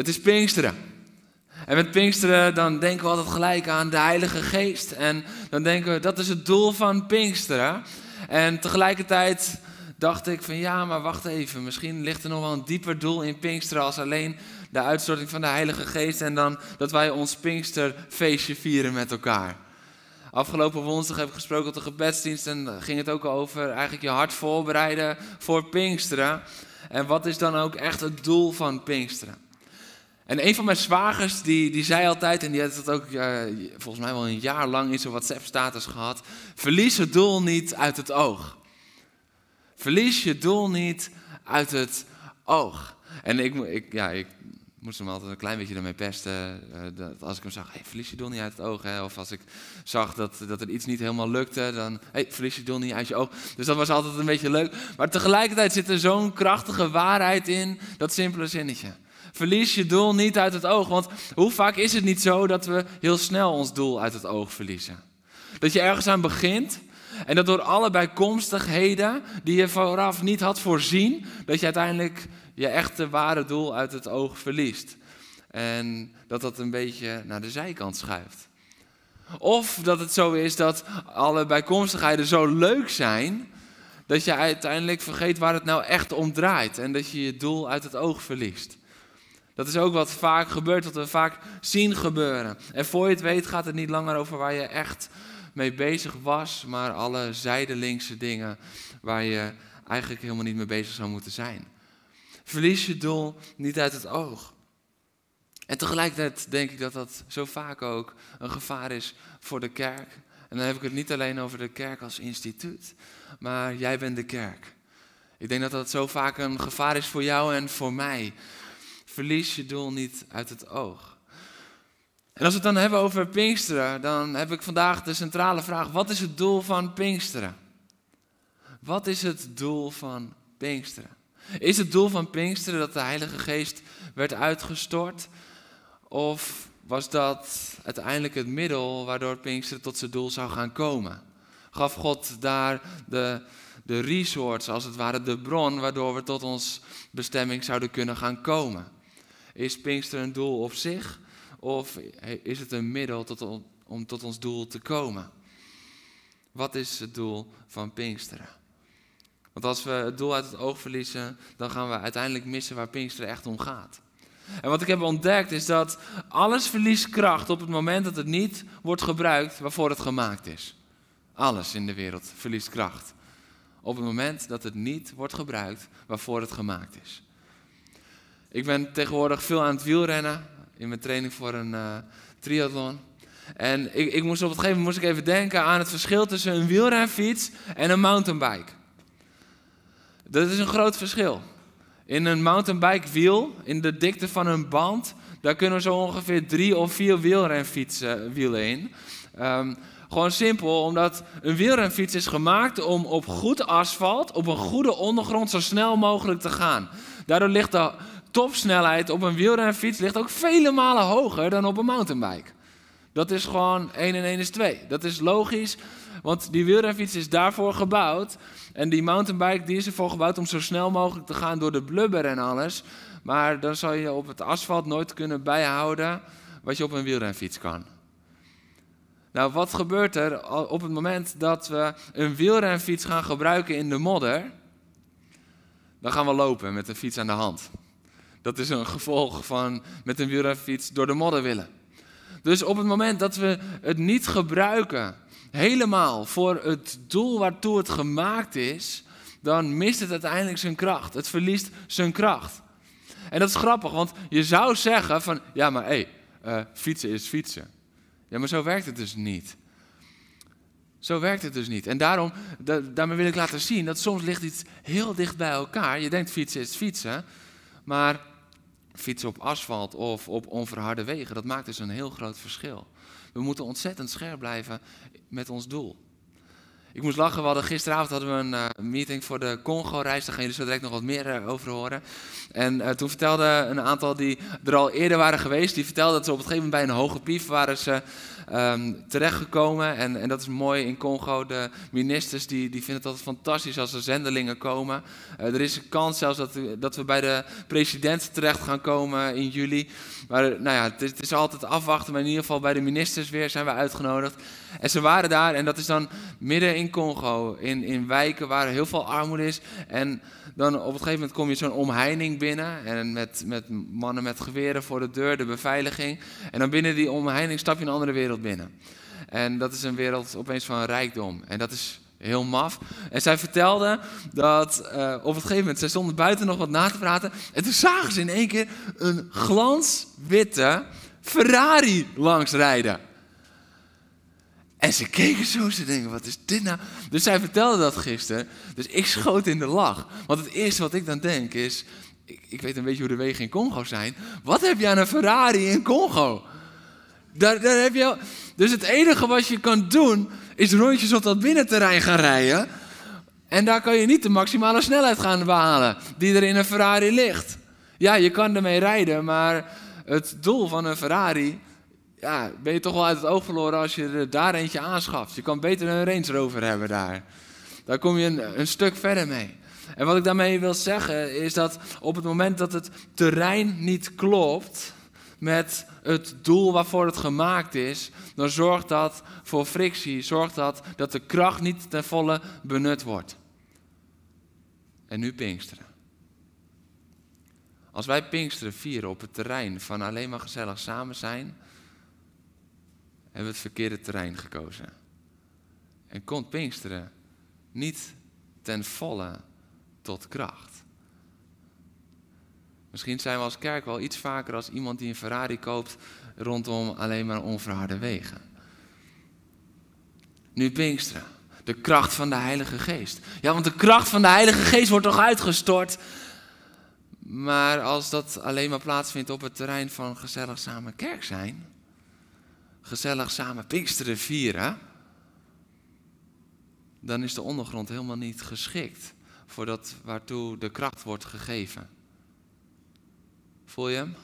Het is Pinksteren. En met Pinksteren dan denken we altijd gelijk aan de Heilige Geest. En dan denken we, dat is het doel van Pinksteren. En tegelijkertijd dacht ik van ja, maar wacht even. Misschien ligt er nog wel een dieper doel in Pinksteren als alleen de uitstorting van de Heilige Geest. En dan dat wij ons Pinksterfeestje vieren met elkaar. Afgelopen woensdag heb ik gesproken op de gebedsdienst en ging het ook over eigenlijk je hart voorbereiden voor Pinksteren. En wat is dan ook echt het doel van Pinksteren? En een van mijn zwagers, die, die zei altijd, en die had dat ook volgens mij wel een jaar lang in zijn WhatsApp-status gehad. Verlies het doel niet uit het oog. Verlies je doel niet uit het oog. En ik, ik, ja, ik moest hem altijd een klein beetje ermee pesten. Uh, dat als ik hem zag, hey, verlies je doel niet uit het oog. Hè? Of als ik zag dat, dat er iets niet helemaal lukte, dan hey, verlies je doel niet uit je oog. Dus dat was altijd een beetje leuk. Maar tegelijkertijd zit er zo'n krachtige waarheid in, dat simpele zinnetje. Verlies je doel niet uit het oog. Want hoe vaak is het niet zo dat we heel snel ons doel uit het oog verliezen? Dat je ergens aan begint en dat door alle bijkomstigheden die je vooraf niet had voorzien, dat je uiteindelijk je echte ware doel uit het oog verliest. En dat dat een beetje naar de zijkant schuift. Of dat het zo is dat alle bijkomstigheden zo leuk zijn, dat je uiteindelijk vergeet waar het nou echt om draait en dat je je doel uit het oog verliest. Dat is ook wat vaak gebeurt, wat we vaak zien gebeuren. En voor je het weet gaat het niet langer over waar je echt mee bezig was, maar alle zijdelingse dingen waar je eigenlijk helemaal niet mee bezig zou moeten zijn. Verlies je doel niet uit het oog. En tegelijkertijd denk ik dat dat zo vaak ook een gevaar is voor de kerk. En dan heb ik het niet alleen over de kerk als instituut, maar jij bent de kerk. Ik denk dat dat zo vaak een gevaar is voor jou en voor mij verlies je doel niet uit het oog. En als we het dan hebben over Pinksteren, dan heb ik vandaag de centrale vraag: wat is het doel van Pinksteren? Wat is het doel van Pinksteren? Is het doel van Pinksteren dat de Heilige Geest werd uitgestort? Of was dat uiteindelijk het middel waardoor Pinksteren tot zijn doel zou gaan komen? Gaf God daar de, de resource, als het ware de bron, waardoor we tot ons bestemming zouden kunnen gaan komen? Is Pinkster een doel op zich of is het een middel tot, om tot ons doel te komen? Wat is het doel van Pinksteren? Want als we het doel uit het oog verliezen, dan gaan we uiteindelijk missen waar Pinksteren echt om gaat. En wat ik heb ontdekt is dat alles verliest kracht op het moment dat het niet wordt gebruikt waarvoor het gemaakt is. Alles in de wereld verliest kracht. Op het moment dat het niet wordt gebruikt waarvoor het gemaakt is. Ik ben tegenwoordig veel aan het wielrennen in mijn training voor een uh, triathlon. En ik, ik, moest op het gegeven moment moest ik even denken aan het verschil tussen een wielrenfiets en een mountainbike. Dat is een groot verschil. In een mountainbike wiel, in de dikte van een band, daar kunnen we zo ongeveer drie of vier wielrenfietsen wielen in. Um, gewoon simpel, omdat een wielrenfiets is gemaakt om op goed asfalt, op een goede ondergrond, zo snel mogelijk te gaan. Daardoor ligt de topsnelheid op een wielrenfiets ligt ook vele malen hoger dan op een mountainbike. Dat is gewoon 1 en 1 is 2. Dat is logisch, want die wielrenfiets is daarvoor gebouwd. En die mountainbike die is ervoor gebouwd om zo snel mogelijk te gaan door de blubber en alles. Maar dan zal je op het asfalt nooit kunnen bijhouden wat je op een wielrenfiets kan. Nou, wat gebeurt er op het moment dat we een wielrenfiets gaan gebruiken in de modder? Dan gaan we lopen met een fiets aan de hand. Dat is een gevolg van met een wielrenfiets door de modder willen. Dus op het moment dat we het niet gebruiken, helemaal voor het doel waartoe het gemaakt is, dan mist het uiteindelijk zijn kracht. Het verliest zijn kracht. En dat is grappig, want je zou zeggen van, ja maar hé, hey, uh, fietsen is fietsen. Ja, maar zo werkt het dus niet. Zo werkt het dus niet. En daarom, daarmee wil ik laten zien dat soms ligt iets heel dicht bij elkaar. Je denkt fietsen is fietsen, maar fietsen op asfalt of op onverharde wegen. Dat maakt dus een heel groot verschil. We moeten ontzettend scherp blijven met ons doel. Ik moest lachen, we hadden gisteravond hadden we een uh, meeting voor de Congo-reis. Daar gaan jullie zo direct nog wat meer uh, over horen. En uh, toen vertelden een aantal die er al eerder waren geweest, die vertelden dat ze op het gegeven moment bij een hoge pief waren ze um, terechtgekomen. En, en dat is mooi in Congo. De ministers die, die vinden het altijd fantastisch als er zendelingen komen. er is een kans zelfs dat, dat we bij de president terecht gaan komen in juli. Maar nou ja, het is, het is, altijd afwachten. Maar in ieder geval bij de ministers weer zijn we uitgenodigd. En ze waren daar en dat is dan midden in Congo. In, in wijken waar heel veel armoede is. En dan op een gegeven moment kom je zo'n omheining binnen. En met, met mannen met geweren voor de deur, de beveiliging. En dan binnen die omheining stap je een andere wereld binnen. En dat is een wereld opeens van rijkdom. En dat is heel maf. En zij vertelde dat uh, op een gegeven moment, zij stonden buiten nog wat na te praten. En toen zagen ze in één keer een glanswitte Ferrari langsrijden. En ze keken zo, ze denken, wat is dit nou? Dus zij vertelde dat gisteren. Dus ik schoot in de lach. Want het eerste wat ik dan denk is, ik, ik weet een beetje hoe de wegen in Congo zijn. Wat heb je aan een Ferrari in Congo? Daar, daar heb je... Dus het enige wat je kan doen, is rondjes op dat binnenterrein gaan rijden. En daar kan je niet de maximale snelheid gaan behalen die er in een Ferrari ligt. Ja, je kan ermee rijden, maar het doel van een Ferrari ja, ben je toch wel uit het oog verloren als je er daar eentje aanschaft. Je kan beter een Range Rover hebben daar. Daar kom je een, een stuk verder mee. En wat ik daarmee wil zeggen is dat op het moment dat het terrein niet klopt met het doel waarvoor het gemaakt is, dan zorgt dat voor frictie, zorgt dat dat de kracht niet ten volle benut wordt. En nu Pinksteren. Als wij Pinksteren vieren op het terrein van alleen maar gezellig samen zijn, hebben we het verkeerde terrein gekozen. En komt Pinksteren niet ten volle tot kracht. Misschien zijn we als kerk wel iets vaker als iemand die een Ferrari koopt rondom alleen maar onverharde wegen. Nu Pinksteren, de kracht van de Heilige Geest. Ja, want de kracht van de Heilige Geest wordt toch uitgestort. Maar als dat alleen maar plaatsvindt op het terrein van gezellig samen kerk zijn, gezellig samen Pinksteren vieren, dan is de ondergrond helemaal niet geschikt voor dat waartoe de kracht wordt gegeven. Voel je hem?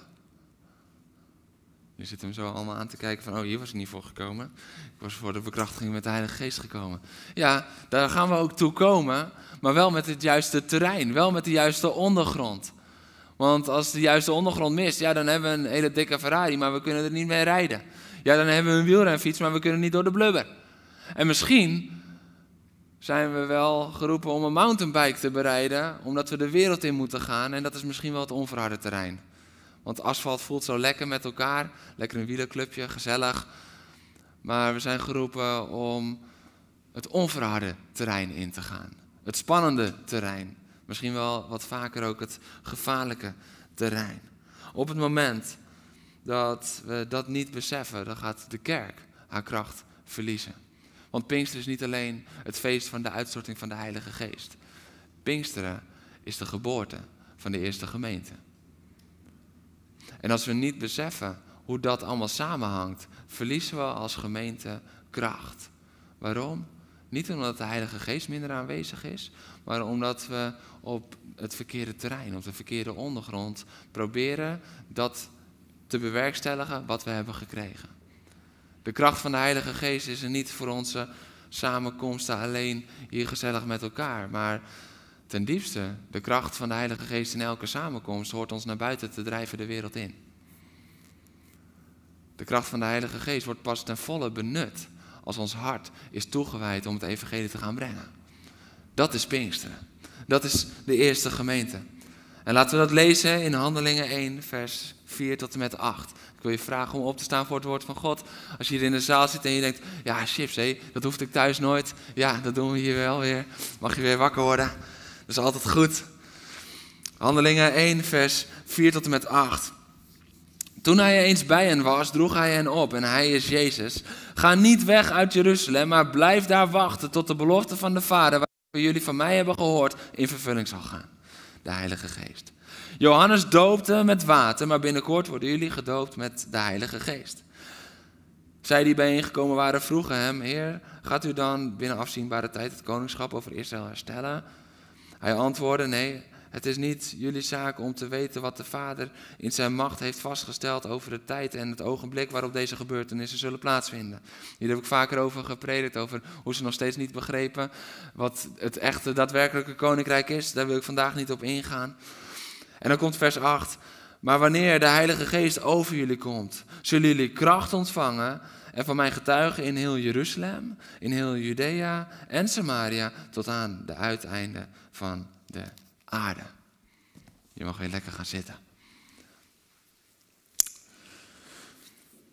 Je zit hem zo allemaal aan te kijken van, oh, hier was ik niet voor gekomen. Ik was voor de bekrachtiging met de Heilige Geest gekomen. Ja, daar gaan we ook toe komen, maar wel met het juiste terrein, wel met de juiste ondergrond. Want als de juiste ondergrond mist, ja, dan hebben we een hele dikke Ferrari, maar we kunnen er niet mee rijden. Ja, dan hebben we een wielrenfiets, maar we kunnen niet door de blubber. En misschien zijn we wel geroepen om een mountainbike te bereiden, omdat we de wereld in moeten gaan. En dat is misschien wel het onverharde terrein. Want asfalt voelt zo lekker met elkaar. Lekker een wielerclubje, gezellig. Maar we zijn geroepen om het onverharde terrein in te gaan. Het spannende terrein. Misschien wel wat vaker ook het gevaarlijke terrein. Op het moment dat we dat niet beseffen, dan gaat de kerk haar kracht verliezen. Want Pinksteren is niet alleen het feest van de uitstorting van de Heilige Geest. Pinksteren is de geboorte van de eerste gemeente. En als we niet beseffen hoe dat allemaal samenhangt, verliezen we als gemeente kracht. Waarom? Niet omdat de Heilige Geest minder aanwezig is, maar omdat we op het verkeerde terrein, op de verkeerde ondergrond proberen dat te bewerkstelligen wat we hebben gekregen. De kracht van de Heilige Geest is er niet voor onze samenkomsten alleen hier gezellig met elkaar, maar ten diepste, de kracht van de Heilige Geest in elke samenkomst hoort ons naar buiten te drijven de wereld in. De kracht van de Heilige Geest wordt pas ten volle benut als ons hart is toegewijd om het evangelie te gaan brengen. Dat is Pinksteren. Dat is de eerste gemeente. En laten we dat lezen in Handelingen 1, vers 4 tot en met 8. Ik wil je vragen om op te staan voor het woord van God. Als je hier in de zaal zit en je denkt, ja, chips, hé, dat hoefde ik thuis nooit. Ja, dat doen we hier wel weer. Mag je weer wakker worden. Dat is altijd goed. Handelingen 1, vers 4 tot en met 8. Toen hij eens bij hen was, droeg hij hen op en hij is Jezus. Ga niet weg uit Jeruzalem, maar blijf daar wachten tot de belofte van de Vader, waar jullie van mij hebben gehoord, in vervulling zal gaan. de Heilige Geest. Johannes doopte met water, maar binnenkort worden jullie gedoopt met de Heilige Geest. Zij die bijeengekomen waren vroegen hem, Heer, gaat u dan binnen afzienbare tijd het koningschap over Israël herstellen? Hij antwoordde, nee, het is niet jullie zaak om te weten wat de Vader in zijn macht heeft vastgesteld over de tijd en het ogenblik waarop deze gebeurtenissen zullen plaatsvinden. Hier heb ik vaker over gepredikt, over hoe ze nog steeds niet begrepen wat het echte daadwerkelijke koninkrijk is. Daar wil ik vandaag niet op ingaan. En dan komt vers 8. Maar wanneer de Heilige Geest over jullie komt, zullen jullie kracht ontvangen en van mijn getuigen in heel Jeruzalem, in heel Judea en Samaria tot aan de uiteinde van de aarde. Je mag weer lekker gaan zitten.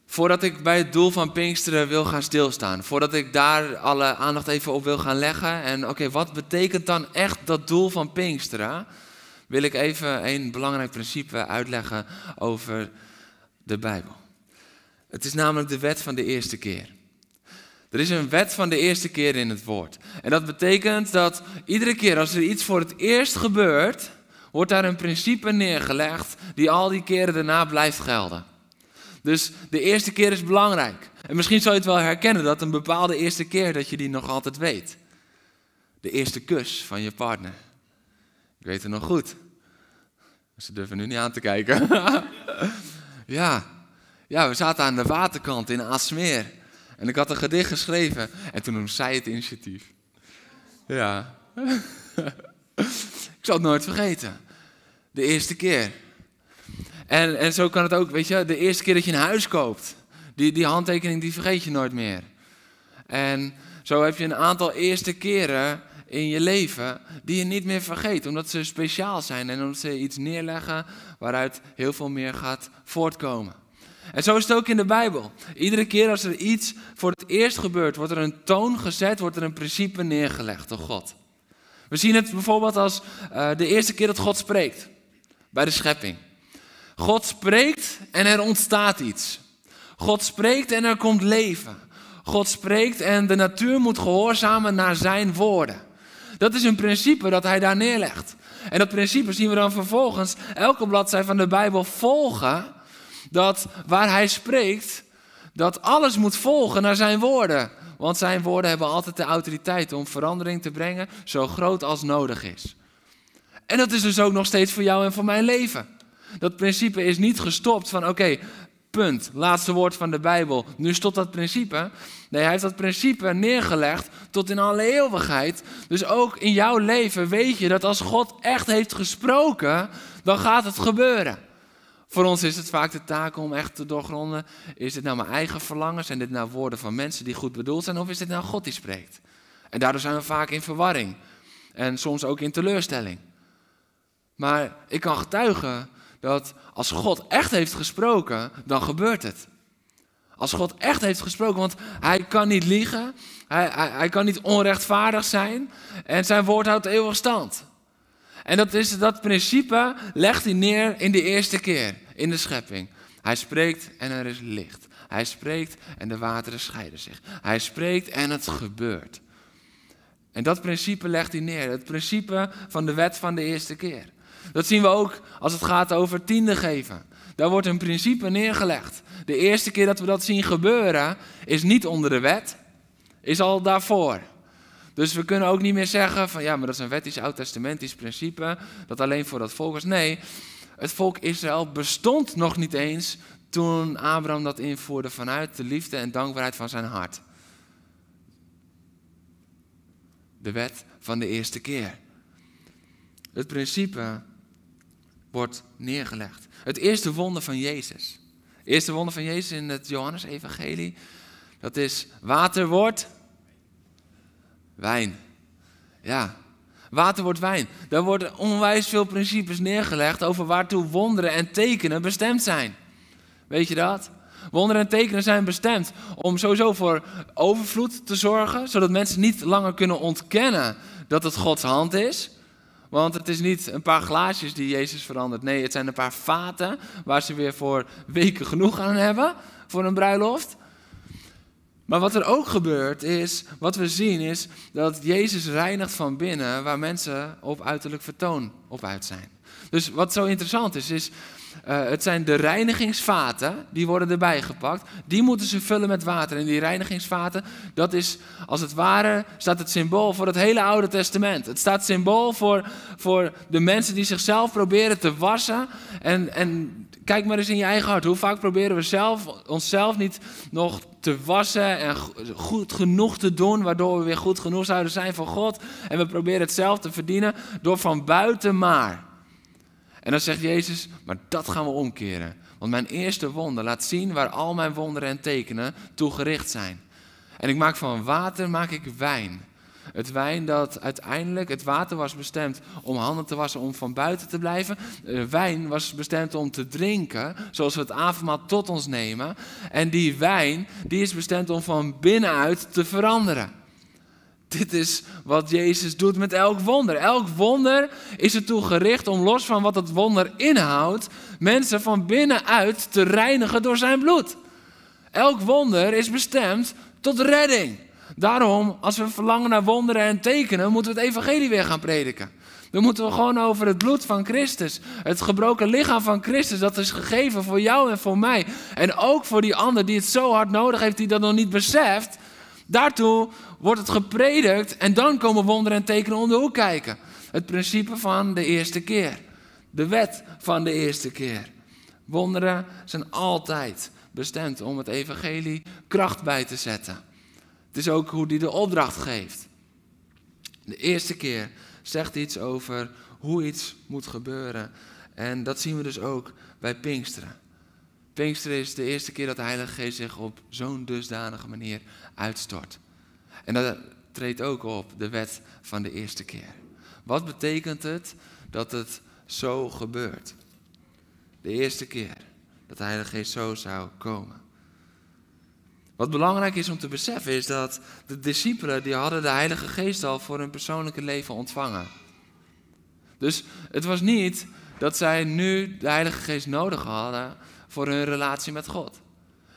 Voordat ik bij het doel van Pinksteren wil gaan stilstaan, voordat ik daar alle aandacht even op wil gaan leggen en oké, wat betekent dan echt dat doel van Pinksteren? Wil ik even een belangrijk principe uitleggen over de Bijbel. Het is namelijk de wet van de eerste keer. Er is een wet van de eerste keer in het woord. En dat betekent dat iedere keer als er iets voor het eerst gebeurt, wordt daar een principe neergelegd die al die keren daarna blijft gelden. Dus de eerste keer is belangrijk. En misschien zou je het wel herkennen dat een bepaalde eerste keer dat je die nog altijd weet. De eerste kus van je partner. Ik weet het nog goed. Ze durven nu niet aan te kijken. ja. ja, we zaten aan de waterkant in Asmeer. En ik had een gedicht geschreven. En toen nam zij het initiatief. Ja. ik zal het nooit vergeten. De eerste keer. En, en zo kan het ook, weet je, de eerste keer dat je een huis koopt. Die, die handtekening die vergeet je nooit meer. En zo heb je een aantal eerste keren in je leven die je niet meer vergeet, omdat ze speciaal zijn en omdat ze iets neerleggen waaruit heel veel meer gaat voortkomen. En zo is het ook in de Bijbel. Iedere keer als er iets voor het eerst gebeurt, wordt er een toon gezet, wordt er een principe neergelegd door God. We zien het bijvoorbeeld als uh, de eerste keer dat God spreekt, bij de schepping. God spreekt en er ontstaat iets. God spreekt en er komt leven. God spreekt en de natuur moet gehoorzamen naar zijn woorden. Dat is een principe dat hij daar neerlegt. En dat principe zien we dan vervolgens elke bladzij van de Bijbel volgen. Dat waar hij spreekt, dat alles moet volgen naar zijn woorden. Want zijn woorden hebben altijd de autoriteit om verandering te brengen, zo groot als nodig is. En dat is dus ook nog steeds voor jou en voor mijn leven. Dat principe is niet gestopt van oké, punt, laatste woord van de Bijbel. Nu stopt dat principe. Nee, hij heeft dat principe neergelegd tot in alle eeuwigheid. Dus ook in jouw leven weet je dat als God echt heeft gesproken, dan gaat het gebeuren. Voor ons is het vaak de taak om echt te doorgronden. Is dit nou mijn eigen verlangen? Zijn dit nou woorden van mensen die goed bedoeld zijn? Of is dit nou God die spreekt? En daardoor zijn we vaak in verwarring. En soms ook in teleurstelling. Maar ik kan getuigen dat als God echt heeft gesproken, dan gebeurt het. Als God echt heeft gesproken, want hij kan niet liegen, hij, hij, hij kan niet onrechtvaardig zijn en zijn woord houdt eeuwig stand. En dat, is, dat principe legt hij neer in de eerste keer in de schepping. Hij spreekt en er is licht. Hij spreekt en de wateren scheiden zich. Hij spreekt en het gebeurt. En dat principe legt hij neer. Het principe van de wet van de eerste keer. Dat zien we ook als het gaat over tiende geven. Daar wordt een principe neergelegd. De eerste keer dat we dat zien gebeuren is niet onder de wet, is al daarvoor. Dus we kunnen ook niet meer zeggen van ja, maar dat is een wettisch oud-testamentisch principe dat alleen voor dat volk was. Nee, het volk Israël bestond nog niet eens toen Abraham dat invoerde vanuit de liefde en dankbaarheid van zijn hart. De wet van de eerste keer. Het principe wordt neergelegd. Het eerste wonder van Jezus. Het eerste wonder van Jezus in het Johannes-evangelie, dat is water wordt wijn. Ja, water wordt wijn. Daar worden onwijs veel principes neergelegd over waartoe wonderen en tekenen bestemd zijn. Weet je dat? Wonderen en tekenen zijn bestemd om sowieso voor overvloed te zorgen, zodat mensen niet langer kunnen ontkennen dat het Gods hand is. Want het is niet een paar glaasjes die Jezus verandert. Nee, het zijn een paar vaten waar ze weer voor weken genoeg aan hebben voor een bruiloft. Maar wat er ook gebeurt is, wat we zien is dat Jezus reinigt van binnen waar mensen op uiterlijk vertoon op uit zijn. Dus wat zo interessant is, is uh, het zijn de reinigingsvaten, die worden erbij gepakt. Die moeten ze vullen met water. En die reinigingsvaten, dat is als het ware, staat het symbool voor het hele Oude Testament. Het staat symbool voor, voor de mensen die zichzelf proberen te wassen. En, en kijk maar eens in je eigen hart. Hoe vaak proberen we zelf, onszelf niet nog te wassen en goed genoeg te doen, waardoor we weer goed genoeg zouden zijn voor God. En we proberen het zelf te verdienen door van buiten maar. En dan zegt Jezus, maar dat gaan we omkeren. Want mijn eerste wonder laat zien waar al mijn wonderen en tekenen toe gericht zijn. En ik maak van water maak ik wijn. Het wijn dat uiteindelijk, het water was bestemd om handen te wassen, om van buiten te blijven. De wijn was bestemd om te drinken, zoals we het avondmaal tot ons nemen. En die wijn, die is bestemd om van binnenuit te veranderen. Dit is wat Jezus doet met elk wonder. Elk wonder is ertoe gericht om los van wat het wonder inhoudt, mensen van binnenuit te reinigen door zijn bloed. Elk wonder is bestemd tot redding. Daarom, als we verlangen naar wonderen en tekenen, moeten we het evangelie weer gaan prediken. Dan moeten we gewoon over het bloed van Christus, het gebroken lichaam van Christus, dat is gegeven voor jou en voor mij. En ook voor die ander die het zo hard nodig heeft, die dat nog niet beseft. Daartoe wordt het gepredikt en dan komen wonderen en tekenen om de hoek kijken. Het principe van de eerste keer. De wet van de eerste keer. Wonderen zijn altijd bestemd om het evangelie kracht bij te zetten. Het is ook hoe hij de opdracht geeft. De eerste keer zegt iets over hoe iets moet gebeuren. En dat zien we dus ook bij Pinksteren. Pinksteren is de eerste keer dat de Heilige Geest zich op zo'n dusdanige manier uitstort. En dat treedt ook op, de wet van de eerste keer. Wat betekent het dat het zo gebeurt? De eerste keer dat de Heilige Geest zo zou komen. Wat belangrijk is om te beseffen is dat de discipelen die hadden de Heilige Geest al voor hun persoonlijke leven ontvangen. Dus het was niet dat zij nu de Heilige Geest nodig hadden voor hun relatie met God.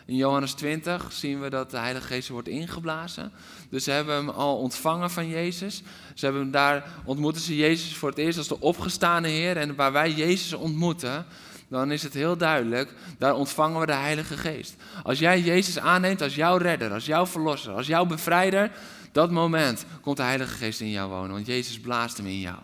In Johannes 20 zien we dat de Heilige Geest wordt ingeblazen. Dus ze hebben hem al ontvangen van Jezus. Ze hebben hem daar ontmoeten ze Jezus voor het eerst als de opgestane Heer. En waar wij Jezus ontmoeten, dan is het heel duidelijk, daar ontvangen we de Heilige Geest. Als jij Jezus aanneemt als jouw redder, als jouw verlosser, als jouw bevrijder, dat moment komt de Heilige Geest in jou wonen, want Jezus blaast hem in jou.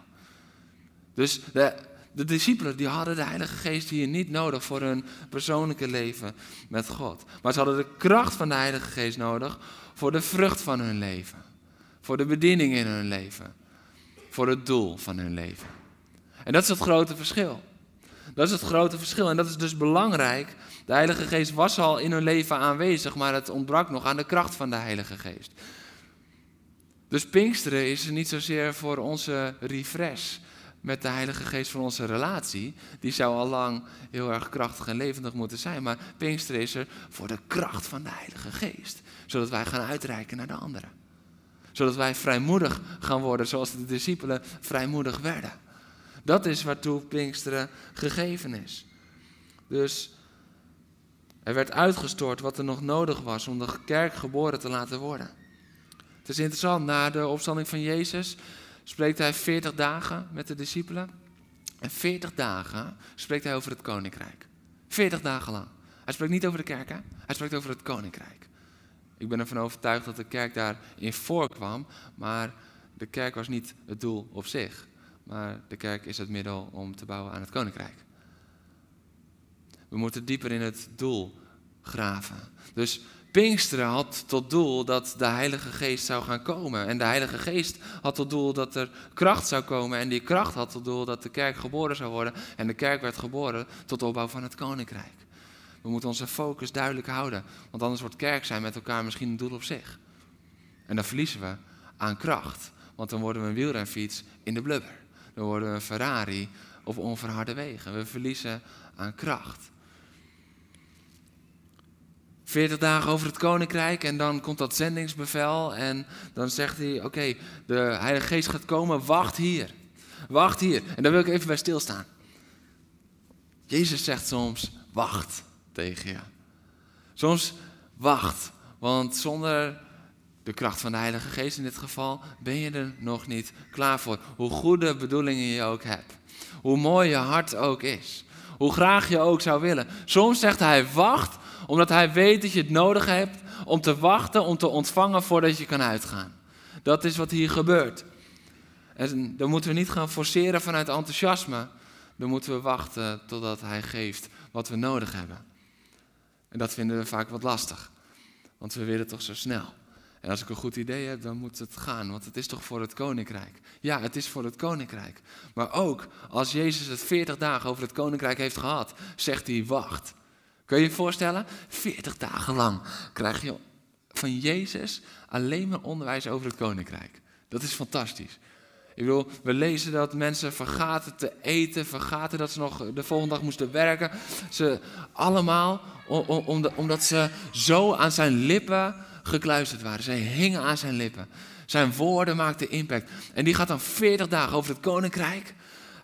Dus de, de discipelen die hadden de Heilige Geest hier niet nodig voor hun persoonlijke leven met God. Maar ze hadden de kracht van de Heilige Geest nodig voor de vrucht van hun leven. Voor de bediening in hun leven. Voor het doel van hun leven. En dat is het grote verschil. Dat is het grote verschil. En dat is dus belangrijk. De Heilige Geest was al in hun leven aanwezig, maar het ontbrak nog aan de kracht van de Heilige Geest. Dus Pinksteren is niet zozeer voor onze refresh met de Heilige Geest voor onze relatie. Die zou al lang heel erg krachtig en levendig moeten zijn. Maar Pinksteren is er voor de kracht van de Heilige Geest. Zodat wij gaan uitreiken naar de anderen. Zodat wij vrijmoedig gaan worden zoals de discipelen vrijmoedig werden. Dat is waartoe Pinksteren gegeven is. Dus er werd uitgestort wat er nog nodig was om de kerk geboren te laten worden. Het is interessant, na de opstanding van Jezus spreekt hij 40 dagen met de discipelen. En 40 dagen spreekt hij over het koninkrijk. 40 dagen lang. Hij spreekt niet over de kerk, hè? hij spreekt over het koninkrijk. Ik ben ervan overtuigd dat de kerk daarin voorkwam, maar de kerk was niet het doel op zich. Maar de kerk is het middel om te bouwen aan het koninkrijk. We moeten dieper in het doel graven. Dus Pinksteren had tot doel dat de Heilige Geest zou gaan komen. En de Heilige Geest had tot doel dat er kracht zou komen. En die kracht had tot doel dat de kerk geboren zou worden. En de kerk werd geboren tot opbouw van het koninkrijk. We moeten onze focus duidelijk houden. Want anders wordt kerk zijn met elkaar misschien een doel op zich. En dan verliezen we aan kracht. Want dan worden we een wielrenfiets in de blubber. Dan worden we een Ferrari op onverharde wegen. We verliezen aan kracht. 40 dagen over het koninkrijk en dan komt dat zendingsbevel en dan zegt hij, oké, de Heilige Geest gaat komen, wacht hier. Wacht hier. En daar wil ik even bij stilstaan. Jezus zegt soms, wacht tegen je. Soms wacht, Want zonder de kracht van de Heilige Geest in dit geval ben je er nog niet klaar voor. Hoe goede bedoelingen je ook hebt. Hoe mooi je hart ook is. Hoe graag je ook zou willen. Soms zegt hij wacht, omdat hij weet dat je het nodig hebt om te wachten, om te ontvangen voordat je kan uitgaan. Dat is wat hier gebeurt. En dan moeten we niet gaan forceren vanuit enthousiasme. Dan moeten we wachten totdat hij geeft wat we nodig hebben. En dat vinden we vaak wat lastig. Want we willen toch zo snel. En als ik een goed idee heb, dan moet het gaan, want het is toch voor het koninkrijk. Ja, het is voor het koninkrijk. Maar ook als Jezus het 40 dagen over het koninkrijk heeft gehad, zegt hij: wacht. Kun je je voorstellen? 40 dagen lang krijg je van Jezus alleen maar onderwijs over het koninkrijk. Dat is fantastisch. Ik bedoel, we lezen dat mensen vergaten te eten, vergaten dat ze nog de volgende dag moesten werken. Ze allemaal omdat ze zo aan zijn lippen gekluisterd waren. Zij hingen aan zijn lippen. Zijn woorden maakten impact. En die gaat dan 40 dagen over het koninkrijk.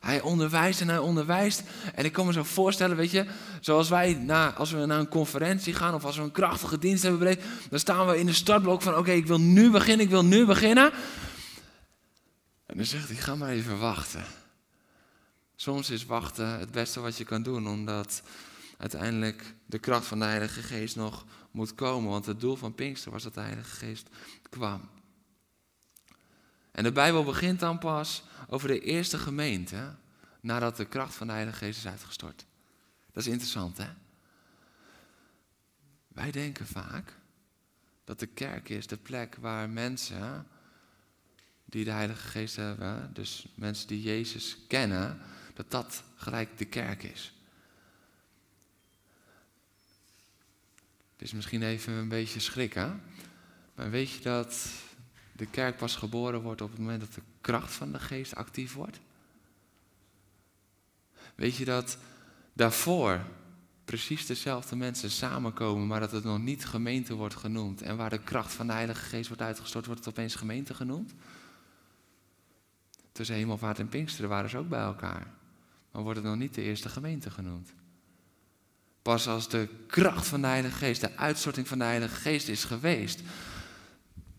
Hij onderwijst en hij onderwijst. En ik kan me zo voorstellen, weet je, zoals wij na, als we naar een conferentie gaan of als we een krachtige dienst hebben beleefd, dan staan we in de startblok van oké, ik wil nu beginnen, ik wil nu beginnen. En dan zegt hij, ga maar even wachten. Soms is wachten het beste wat je kan doen, omdat uiteindelijk de kracht van de Heilige Geest nog moet komen. Want het doel van Pinkster was dat de Heilige Geest kwam. En de Bijbel begint dan pas over de eerste gemeente nadat de kracht van de Heilige Geest is uitgestort. Dat is interessant, hè? Wij denken vaak dat de kerk is de plek waar mensen die de Heilige Geest hebben, dus mensen die Jezus kennen, dat dat gelijk de kerk is. Het is misschien even een beetje schrik, hè? Maar weet je dat de kerk pas geboren wordt op het moment dat de kracht van de geest actief wordt? Weet je dat daarvoor precies dezelfde mensen samenkomen, maar dat het nog niet gemeente wordt genoemd? En waar de kracht van de Heilige Geest wordt uitgestort, wordt het opeens gemeente genoemd? Tussen Hemelvaart en Pinksteren waren ze ook bij elkaar. Maar wordt het nog niet de eerste gemeente genoemd? Pas als de kracht van de Heilige Geest, de uitstorting van de Heilige Geest is geweest,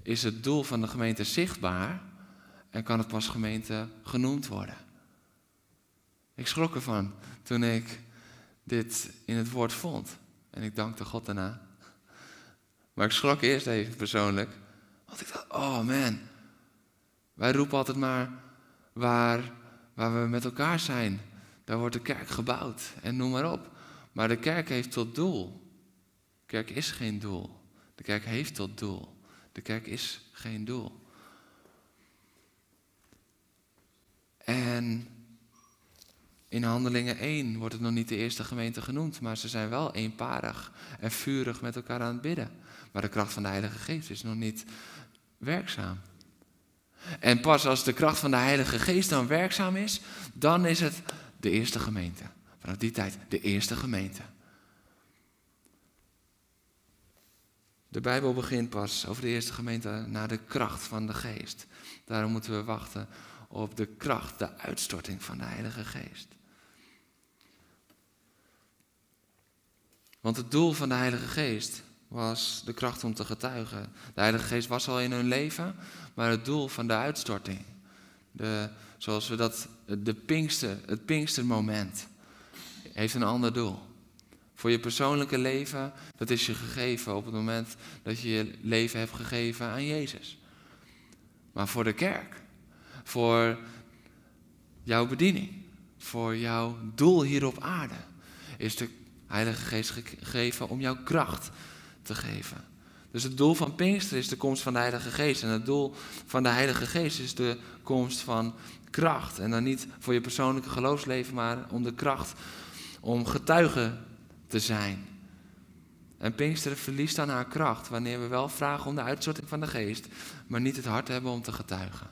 is het doel van de gemeente zichtbaar en kan het pas gemeente genoemd worden. Ik schrok ervan toen ik dit in het woord vond. En ik dankte God daarna. Maar ik schrok eerst even persoonlijk. Want ik dacht, oh man. Wij roepen altijd maar waar, waar we met elkaar zijn. Daar wordt de kerk gebouwd. En noem maar op. Maar de kerk heeft tot doel. De kerk is geen doel. De kerk heeft tot doel. De kerk is geen doel. En in Handelingen 1 wordt het nog niet de eerste gemeente genoemd, maar ze zijn wel eenparig en vurig met elkaar aan het bidden. Maar de kracht van de Heilige Geest is nog niet werkzaam. En pas als de kracht van de Heilige Geest dan werkzaam is, dan is het de eerste gemeente. Vanaf die tijd de eerste gemeente. De Bijbel begint pas over de eerste gemeente naar de kracht van de geest. Daarom moeten we wachten op de kracht, de uitstorting van de Heilige Geest. Want het doel van de Heilige Geest was de kracht om te getuigen. De Heilige Geest was al in hun leven, maar het doel van de uitstorting, de, zoals we dat, de Pinkster, het Pinkstermoment, heeft een ander doel. Voor je persoonlijke leven, dat is je gegeven op het moment dat je je leven hebt gegeven aan Jezus. Maar voor de kerk, voor jouw bediening, voor jouw doel hier op aarde, is de Heilige Geest gegeven om jouw kracht te geven. Dus het doel van Pinkster is de komst van de Heilige Geest. En het doel van de Heilige Geest is de komst van kracht. En dan niet voor je persoonlijke geloofsleven, maar om de kracht om getuige te zijn. En Pinksteren verliest dan haar kracht wanneer we wel vragen om de uitzorting van de geest, maar niet het hart hebben om te getuigen.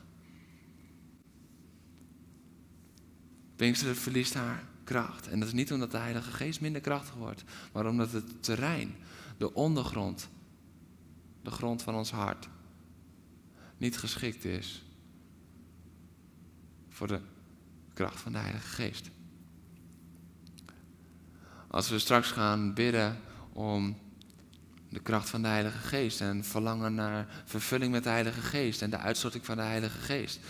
Pinksteren verliest haar kracht. En dat is niet omdat de Heilige Geest minder krachtig wordt, maar omdat het terrein, de ondergrond, de grond van ons hart, niet geschikt is voor de kracht van de Heilige Geest. Als we straks gaan bidden om De kracht van de Heilige Geest en verlangen naar vervulling met de Heilige Geest en de uitstorting van de Heilige Geest.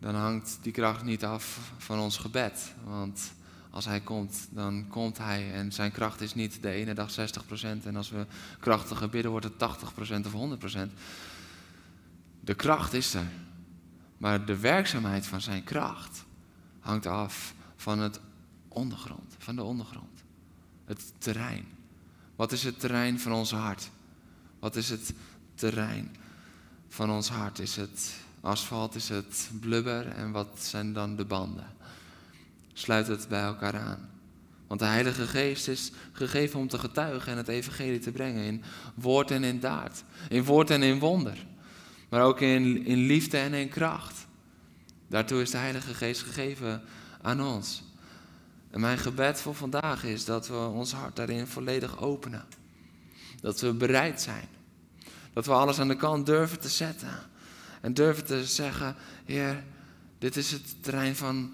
Dan hangt die kracht niet af van ons gebed. Want als Hij komt, dan komt Hij. En zijn kracht is niet de ene dag 60% en als we krachtiger bidden wordt het 80% of 100%. De kracht is er. Maar de werkzaamheid van zijn kracht hangt af van het ondergrond, van de ondergrond. Het terrein. Wat is het terrein van ons hart? Wat is het terrein van ons hart? Is het asfalt, is het blubber en wat zijn dan de banden? Sluit het bij elkaar aan. Want de Heilige Geest is gegeven om te getuigen en het evangelie te brengen in woord en in daad, in woord en in wonder, maar ook in, in liefde en in kracht. Daartoe is de Heilige Geest gegeven aan ons. En mijn gebed voor vandaag is dat we ons hart daarin volledig openen. Dat we bereid zijn. Dat we alles aan de kant durven te zetten. En durven te zeggen, Heer, dit is het terrein van,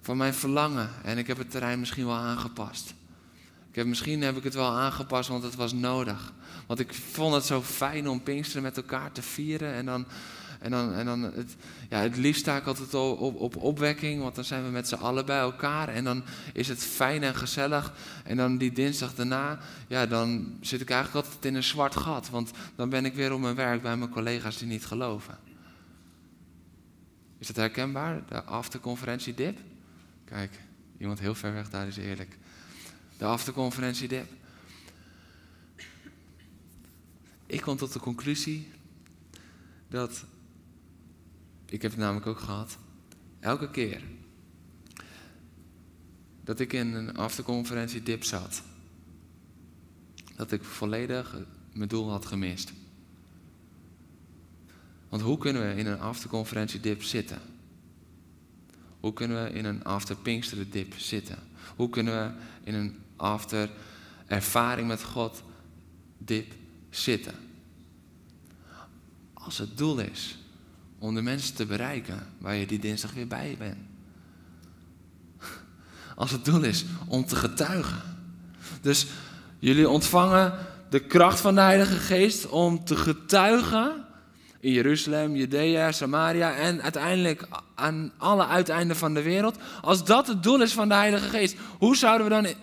van mijn verlangen. En ik heb het terrein misschien wel aangepast. Ik heb, misschien heb ik het wel aangepast, want het was nodig. Want ik vond het zo fijn om Pinksteren met elkaar te vieren. En dan en dan, en dan het, ja, het liefst sta ik altijd op, op, op opwekking, want dan zijn we met z'n allen bij elkaar. En dan is het fijn en gezellig. En dan die dinsdag daarna, ja, dan zit ik eigenlijk altijd in een zwart gat. Want dan ben ik weer op mijn werk bij mijn collega's die niet geloven. Is dat herkenbaar? De afterconferentie dip? Kijk, iemand heel ver weg daar is eerlijk. De afterconferentie dip. Ik kom tot de conclusie dat ik heb het namelijk ook gehad. Elke keer dat ik in een afterconferentie dip zat, dat ik volledig mijn doel had gemist. Want hoe kunnen we in een afterconferentie dip zitten? Hoe kunnen we in een after Pinksteren dip zitten? Hoe kunnen we in een after ervaring met God dip zitten? Als het doel is om de mensen te bereiken waar je die dinsdag weer bij bent. Als het doel is om te getuigen. Dus jullie ontvangen de kracht van de Heilige Geest om te getuigen in Jeruzalem, Judea, Samaria en uiteindelijk aan alle uiteinden van de wereld. Als dat het doel is van de Heilige Geest, hoe zouden we dan,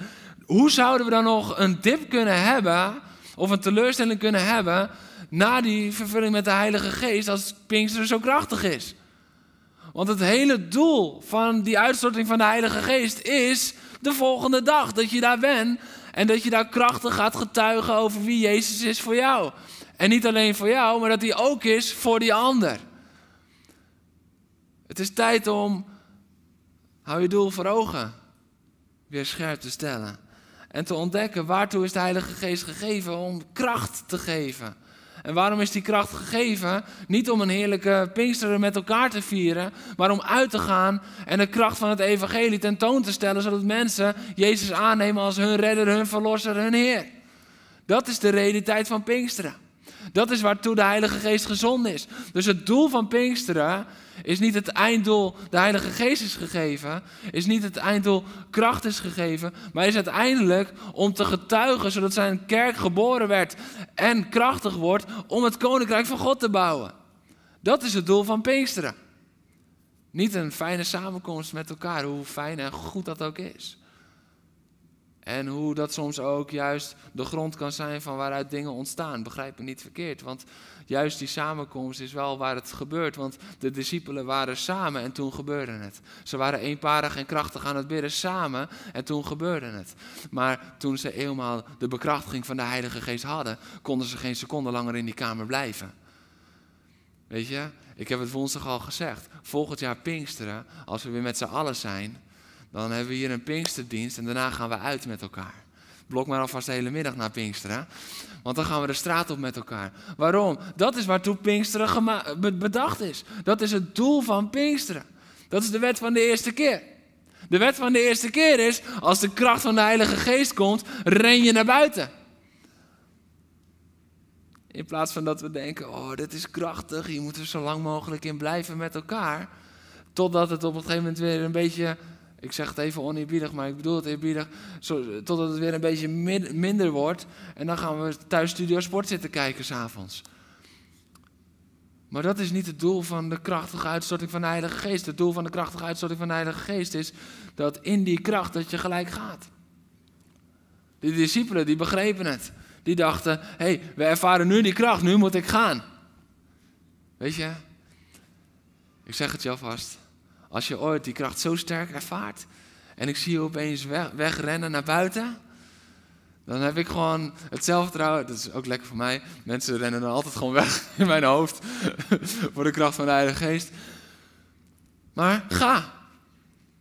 hoe zouden we dan nog een dip kunnen hebben of een teleurstelling kunnen hebben na die vervulling met de Heilige Geest als Pinkster zo krachtig is. Want het hele doel van die uitstorting van de Heilige Geest is de volgende dag dat je daar bent en dat je daar krachtig gaat getuigen over wie Jezus is voor jou. En niet alleen voor jou, maar dat hij ook is voor die ander. Het is tijd om, hou je doel voor ogen, weer scherp te stellen. En te ontdekken waartoe is de Heilige Geest gegeven om kracht te geven. En waarom is die kracht gegeven? Niet om een heerlijke Pinksteren met elkaar te vieren, maar om uit te gaan en de kracht van het evangelie tentoon te stellen, zodat mensen Jezus aannemen als hun redder, hun verlosser, hun Heer. Dat is de realiteit van Pinksteren. Dat is waartoe de Heilige Geest gezond is. Dus het doel van Pinksteren is niet het einddoel, de Heilige Geest is gegeven, is niet het einddoel, kracht is gegeven, maar is uiteindelijk om te getuigen, zodat zijn kerk geboren werd en krachtig wordt om het koninkrijk van God te bouwen. Dat is het doel van Pinksteren. Niet een fijne samenkomst met elkaar, hoe fijn en goed dat ook is. En hoe dat soms ook juist de grond kan zijn van waaruit dingen ontstaan. Begrijp me niet verkeerd, want juist die samenkomst is wel waar het gebeurt. Want de discipelen waren samen en toen gebeurde het. Ze waren eenparig en krachtig aan het bidden samen en toen gebeurde het. Maar toen ze eenmaal de bekrachtiging van de Heilige Geest hadden, konden ze geen seconde langer in die kamer blijven. Weet je, ik heb het woensdag al gezegd. Volgend jaar Pinksteren, als we weer met z'n allen zijn, dan hebben we hier een Pinksterdienst en daarna gaan we uit met elkaar. Blok maar alvast de hele middag naar Pinksteren. Want dan gaan we de straat op met elkaar. Waarom? Dat is waartoe Pinksteren bedacht is. Dat is het doel van Pinksteren. Dat is de wet van de eerste keer. De wet van de eerste keer is, als de kracht van de Heilige Geest komt, ren je naar buiten. In plaats van dat we denken, oh, dit is krachtig, hier moeten we zo lang mogelijk in blijven met elkaar. Totdat het op een gegeven moment weer een beetje Ik zeg het even oneerbiedig, maar ik bedoel het eerbiedig. Totdat het weer een beetje minder wordt. En dan gaan we thuis Studio Sport zitten kijken s'avonds. Maar dat is niet het doel van de krachtige uitstorting van de Heilige Geest. Het doel van de krachtige uitstorting van de Heilige Geest is dat in die kracht dat je gelijk gaat. Die discipelen die begrepen het. Die dachten, hé, hey, we ervaren nu die kracht, nu moet ik gaan. Weet je, ik zeg het je alvast. Als je ooit die kracht zo sterk ervaart en ik zie je opeens weg, wegrennen naar buiten, dan heb ik gewoon het zelfvertrouwen. Dat is ook lekker voor mij. Mensen rennen dan altijd gewoon weg in mijn hoofd voor de kracht van de Heilige Geest. Maar ga.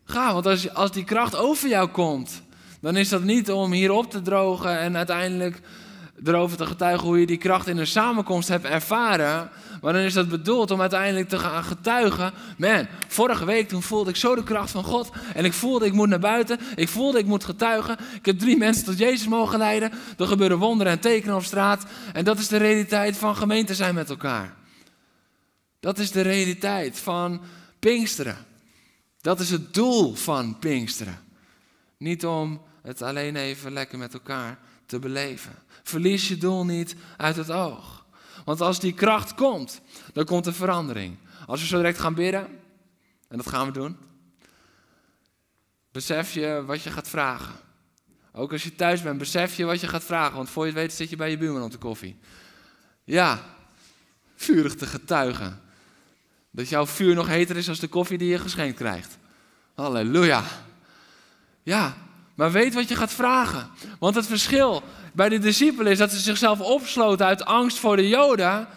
Ga, want als, als die kracht over jou komt, dan is dat niet om hier op te drogen en uiteindelijk erover te getuigen hoe je die kracht in een samenkomst hebt ervaren. Maar dan is dat bedoeld om uiteindelijk te gaan getuigen. Man, vorige week toen voelde ik zo de kracht van God. En ik voelde ik moet naar buiten. Ik voelde ik moet getuigen. Ik heb drie mensen tot Jezus mogen leiden. Er gebeuren wonderen en tekenen op straat. En dat is de realiteit van gemeente zijn met elkaar. Dat is de realiteit van Pinksteren. Dat is het doel van Pinksteren. Niet om het alleen even lekker met elkaar te beleven. Verlies je doel niet uit het oog. Want als die kracht komt, dan komt er verandering. Als we zo direct gaan bidden, en dat gaan we doen, besef je wat je gaat vragen. Ook als je thuis bent, besef je wat je gaat vragen. Want voor je het weet zit je bij je buurman op de koffie. Ja, vurig te getuigen. Dat jouw vuur nog heter is als de koffie die je geschenkt krijgt. Halleluja. Ja, maar weet wat je gaat vragen. Want het verschil bij de discipelen is dat ze zichzelf opsloten uit angst voor de Joden.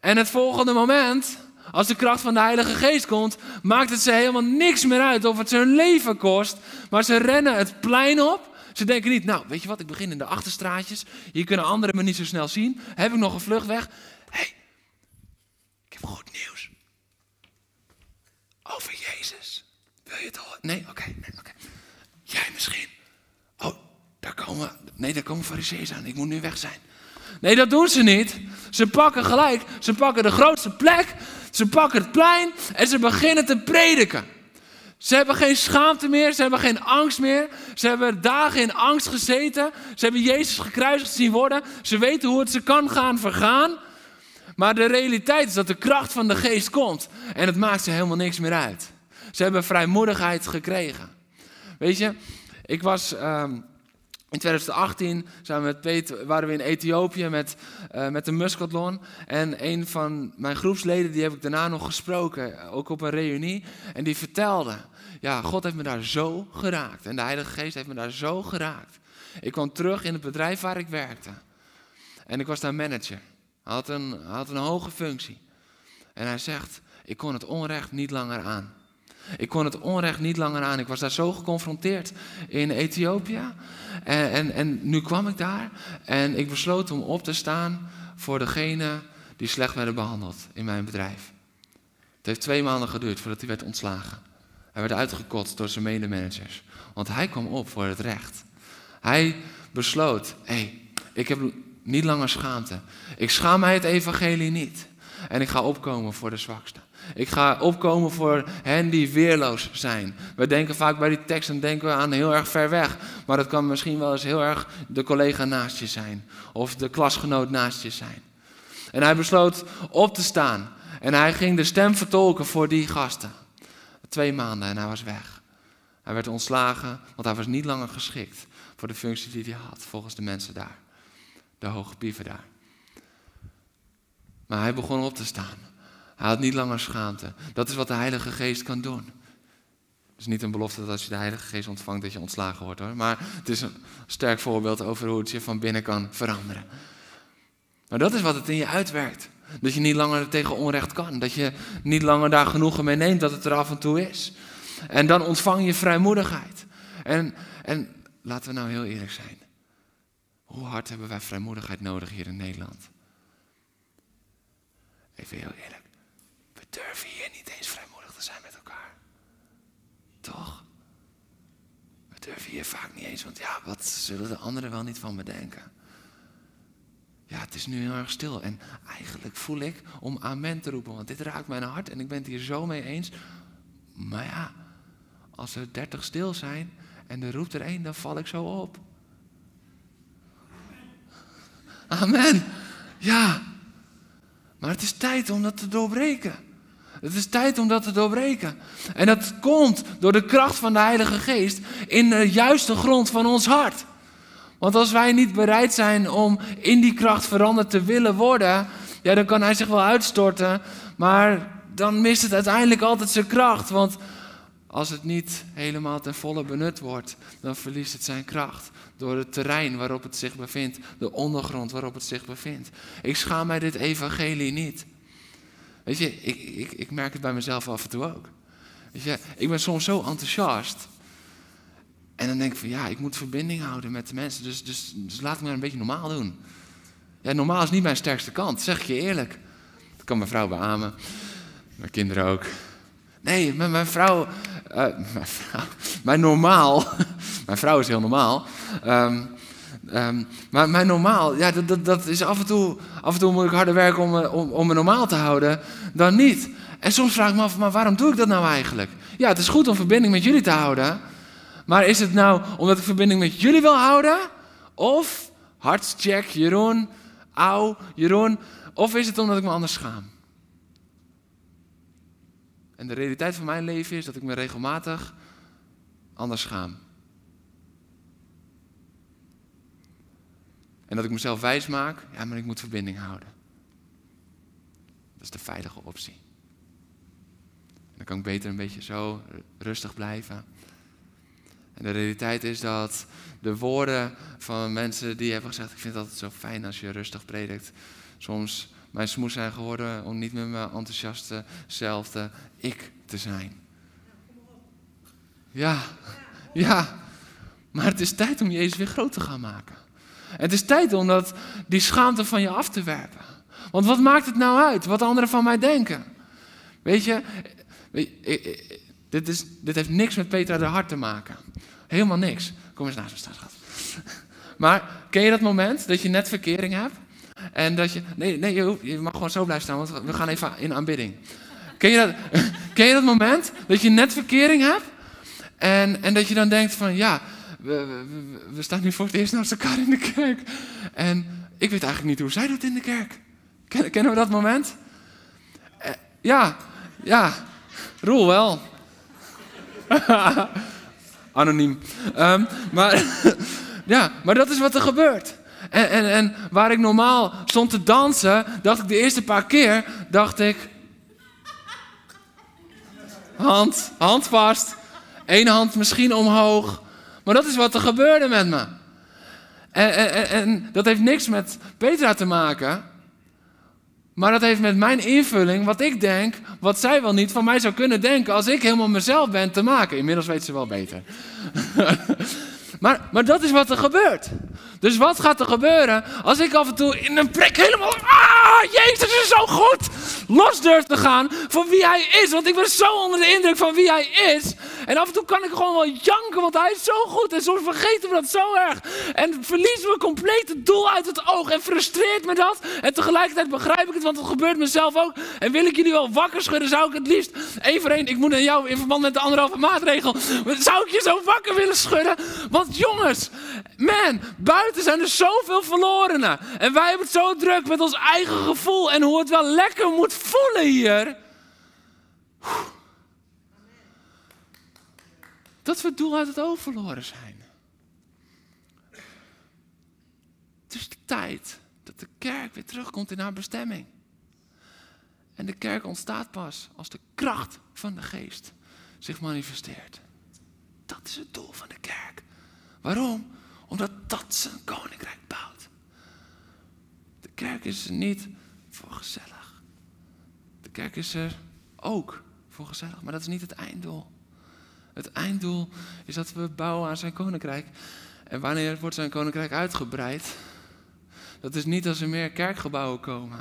En het volgende moment, als de kracht van de Heilige Geest komt, maakt het ze helemaal niks meer uit of het ze hun leven kost. Maar ze rennen het plein op. Ze denken niet, nou, weet je wat, ik begin in de achterstraatjes. Hier kunnen anderen me niet zo snel zien. Heb ik nog een vlucht weg? Hé, hey, ik heb goed nieuws. Over Jezus. Wil je het horen? Nee? Oké, nee, oké. Jij misschien. Daar komen, nee, daar komen fariseeën aan. Ik moet nu weg zijn. Nee, dat doen ze niet. Ze pakken gelijk, ze pakken de grootste plek, ze pakken het plein en ze beginnen te prediken. Ze hebben geen schaamte meer, ze hebben geen angst meer. Ze hebben dagen in angst gezeten. Ze hebben Jezus gekruisigd zien worden. Ze weten hoe het ze kan gaan vergaan. Maar de realiteit is dat de kracht van de geest komt. En het maakt ze helemaal niks meer uit. Ze hebben vrijmoedigheid gekregen. Weet je, ik was um, in 2018 samen met Peter, waren we in Ethiopië met, uh, met de Muscatlon. En een van mijn groepsleden, die heb ik daarna nog gesproken, ook op een reunie. En die vertelde, ja, God heeft me daar zo geraakt. En de Heilige Geest heeft me daar zo geraakt. Ik kwam terug in het bedrijf waar ik werkte. En ik was daar manager. Hij had een, had een hoge functie. En hij zegt, ik kon het onrecht niet langer aan. Ik kon het onrecht niet langer aan. Ik was daar zo geconfronteerd in Ethiopië. En, en, en nu kwam ik daar en ik besloot om op te staan voor degene die slecht werden behandeld in mijn bedrijf. Het heeft twee maanden geduurd voordat hij werd ontslagen. Hij werd uitgekotst door zijn medemanagers. Want hij kwam op voor het recht. Hij besloot, hé, hey, ik heb niet langer schaamte. Ik schaam mij het evangelie niet. En ik ga opkomen voor de zwakste. Ik ga opkomen voor hen die weerloos zijn. We denken vaak bij die tekst en denken we aan heel erg ver weg. Maar dat kan misschien wel eens heel erg de collega naast je zijn. Of de klasgenoot naast je zijn. En hij besloot op te staan. En hij ging de stem vertolken voor die gasten. Twee maanden en hij was weg. Hij werd ontslagen, want hij was niet langer geschikt voor de functie die hij had, volgens de mensen daar. De hoge pieven daar. Maar hij begon op te staan. Hij had niet langer schaamte. Dat is wat de Heilige Geest kan doen. Het is niet een belofte dat als je de Heilige Geest ontvangt dat je ontslagen wordt hoor. Maar het is een sterk voorbeeld over hoe het je van binnen kan veranderen. Maar dat is wat het in je uitwerkt. Dat je niet langer tegen onrecht kan. Dat je niet langer daar genoegen mee neemt dat het er af en toe is. En dan ontvang je vrijmoedigheid. En, en laten we nou heel eerlijk zijn. Hoe hard hebben wij vrijmoedigheid nodig hier in Nederland? Even heel eerlijk durven hier niet eens vrijmoedig te zijn met elkaar. Toch? We durven hier vaak niet eens, want ja, wat zullen de anderen wel niet van me denken? Ja, het is nu heel erg stil. En eigenlijk voel ik om amen te roepen, want dit raakt mijn hart en ik ben het hier zo mee eens. Maar ja, als er dertig stil zijn en er roept er één, dan val ik zo op. Amen. Ja. Maar het is tijd om dat te doorbreken. Het is tijd om dat te doorbreken. En dat komt door de kracht van de Heilige Geest in de juiste grond van ons hart. Want als wij niet bereid zijn om in die kracht veranderd te willen worden, ja, dan kan hij zich wel uitstorten, maar dan mist het uiteindelijk altijd zijn kracht. Want als het niet helemaal ten volle benut wordt, dan verliest het zijn kracht door het terrein waarop het zich bevindt, de ondergrond waarop het zich bevindt. Ik schaam mij dit evangelie niet. Weet je, ik, ik, ik merk het bij mezelf af en toe ook. Weet je, ik ben soms zo enthousiast. En dan denk ik van ja, ik moet verbinding houden met de mensen. Dus, dus, dus laat me maar een beetje normaal doen. Ja, normaal is niet mijn sterkste kant, zeg ik je eerlijk. Dat kan mijn vrouw beamen. Mijn kinderen ook. Nee, mijn, mijn vrouw, mijn vrouw. Mijn normaal. mijn vrouw is heel normaal. Um, um, maar mijn normaal, ja, dat, dat, dat, is af en toe. Af en toe moet ik harder werken om, om, om me normaal te houden dan niet. En soms vraag ik me af, maar waarom doe ik dat nou eigenlijk? Ja, het is goed om verbinding met jullie te houden. Maar is het nou omdat ik verbinding met jullie wil houden? Of, hartscheck, Jeroen, auw, Jeroen. Of is het omdat ik me anders schaam? En de realiteit van mijn leven is dat ik me regelmatig anders schaam. En dat ik mezelf wijs maak, ja, maar ik moet verbinding houden. Dat is de veilige optie. En dan kan ik beter een beetje zo rustig blijven. En de realiteit is dat de woorden van mensen die hebben gezegd: Ik vind het altijd zo fijn als je rustig predikt. Soms mijn smoes zijn geworden om niet met mijn enthousiaste zelfde ik te zijn. Ja, ja. Maar het is tijd om Jezus weer groot te gaan maken. Het is tijd om dat, die schaamte van je af te werpen. Want wat maakt het nou uit wat anderen van mij denken? Weet je, dit, is, dit heeft niks met Petra de Hart te maken. Helemaal niks. Kom eens naast me staan, schat. Maar ken je dat moment dat je net verkering hebt? En dat je. Nee, nee je, je mag gewoon zo blijven staan, want we gaan even in aanbidding. Ken je dat, ken je dat moment dat je net verkering hebt? En, en dat je dan denkt van ja, we, we, staan nu voor het eerst naast elkaar in de kerk. En ik weet eigenlijk niet hoe zij doet in de kerk. Ken, kennen we dat moment? Eh, ja, ja. Roel wel. Anoniem. Um, maar, ja, maar dat is wat er gebeurt. En, en, en waar ik normaal stond te dansen, dacht ik de eerste paar keer, dacht ik... Hand, hand vast. Eén hand misschien omhoog. Maar dat is wat er gebeurde met me. En, en, en, dat heeft niks met Petra te maken. Maar dat heeft met mijn invulling, wat ik denk, wat zij wel niet van mij zou kunnen denken als ik helemaal mezelf ben te maken. Inmiddels weet ze wel beter. maar, maar dat is wat er gebeurt. Dus wat gaat er gebeuren als ik af en toe in een prik helemaal. Ah, Jezus is zo goed! Los durf te gaan van wie hij is. Want ik ben zo onder de indruk van wie hij is. En af en toe kan ik gewoon wel janken, want hij is zo goed. En soms vergeten we dat zo erg. En verliezen we compleet het doel uit het oog. En frustreert me dat. En tegelijkertijd begrijp ik het, want het gebeurt mezelf ook. En wil ik jullie wel wakker schudden, zou ik het liefst één voor één. Ik moet naar jou in verband met de anderhalve maatregel. Zou ik je zo wakker willen schudden? Want jongens, man, buiten zijn er zoveel verlorenen. En wij hebben het zo druk met ons eigen gevoel en hoe het wel lekker moet voelen hier. Dat we het doel uit het oog verloren zijn. Het is de tijd dat de kerk weer terugkomt in haar bestemming. En de kerk ontstaat pas als de kracht van de geest zich manifesteert. Dat is het doel van de kerk. Waarom? Omdat dat zijn koninkrijk bouwt. De kerk is er niet voor gezellig. De kerk is er ook voor gezellig, maar dat is niet het einddoel. Het einddoel is dat we bouwen aan zijn koninkrijk. En wanneer wordt zijn koninkrijk uitgebreid? dat is niet als er meer kerkgebouwen komen.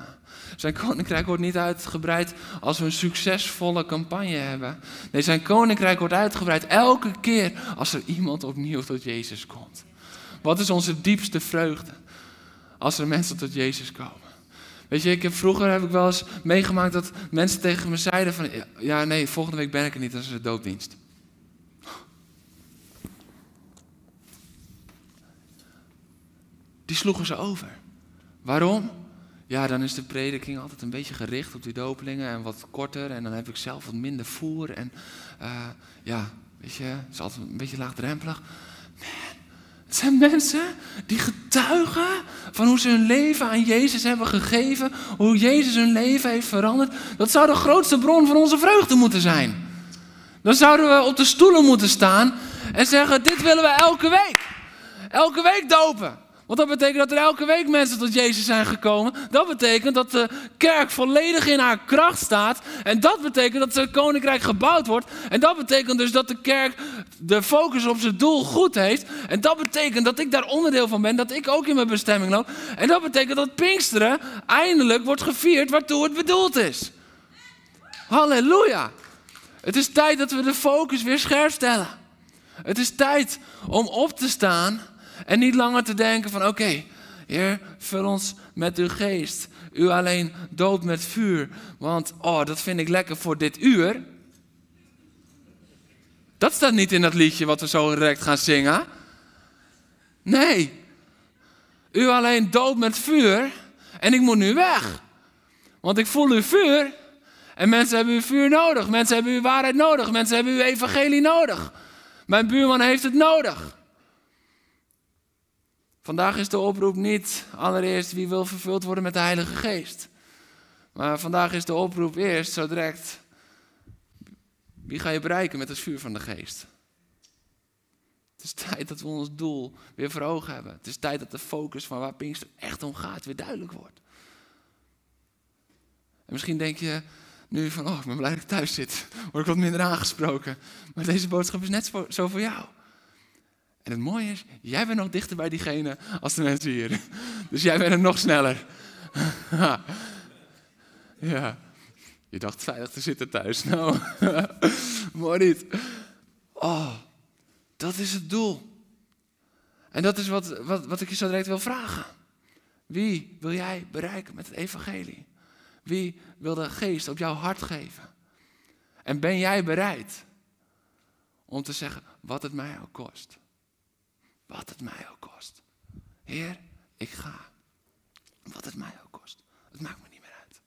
Zijn koninkrijk wordt niet uitgebreid als we een succesvolle campagne hebben. Nee, zijn koninkrijk wordt uitgebreid elke keer als er iemand opnieuw tot Jezus komt. Wat is onze diepste vreugde? Als er mensen tot Jezus komen. Weet je, ik heb, vroeger heb ik wel eens meegemaakt dat mensen tegen me zeiden van... Ja, nee, volgende week ben ik er niet, dat is de doopdienst. Die sloegen ze over. Waarom? Ja, dan is de prediking altijd een beetje gericht op die dopelingen en wat korter. En dan heb ik zelf wat minder voer. En uh, ja, weet je, het is altijd een beetje laagdrempelig. Man, het zijn mensen die getuigen van hoe ze hun leven aan Jezus hebben gegeven. Hoe Jezus hun leven heeft veranderd. Dat zou de grootste bron van onze vreugde moeten zijn. Dan zouden we op de stoelen moeten staan en zeggen: Dit willen we elke week. Elke week dopen. Want dat betekent dat er elke week mensen tot Jezus zijn gekomen. Dat betekent dat de kerk volledig in haar kracht staat. En dat betekent dat het koninkrijk gebouwd wordt. En dat betekent dus dat de kerk de focus op zijn doel goed heeft. En dat betekent dat ik daar onderdeel van ben. Dat ik ook in mijn bestemming loop. En dat betekent dat Pinksteren eindelijk wordt gevierd waartoe het bedoeld is. Halleluja. Het is tijd dat we de focus weer scherp stellen. Het is tijd om op te staan en niet langer te denken van oké, Heer, vul ons met uw geest. U alleen dood met vuur. Want oh, dat vind ik lekker voor dit uur. Dat staat niet in dat liedje wat we zo direct gaan zingen. Nee. U alleen dood met vuur. En ik moet nu weg. Want ik voel uw vuur. En mensen hebben uw vuur nodig. Mensen hebben uw waarheid nodig. Mensen hebben uw evangelie nodig. Mijn buurman heeft het nodig. Vandaag is de oproep niet allereerst wie wil vervuld worden met de Heilige Geest. Maar vandaag is de oproep eerst zo direct wie ga je bereiken met het vuur van de Geest. Het is tijd dat we ons doel weer voor ogen hebben. Het is tijd dat de focus van waar Pinkster echt om gaat weer duidelijk wordt. En misschien denk je nu van, oh, ik ben blij dat ik thuis zit. Word ik wat minder aangesproken. Maar deze boodschap is net zo voor jou. En het mooie is, jij bent nog dichter bij diegene als de mensen hier. Dus jij bent er nog sneller. ja. Je dacht veilig te zitten thuis. Nou, mooi niet. Oh, dat is het doel. En dat is wat, wat, wat ik je zo direct wil vragen. Wie wil jij bereiken met het evangelie? Wie wil de geest op jouw hart geven? En ben jij bereid om te zeggen wat het mij ook kost? Wat het mij ook kost. Heer, ik ga. Wat het mij ook kost. Het maakt me niet meer uit.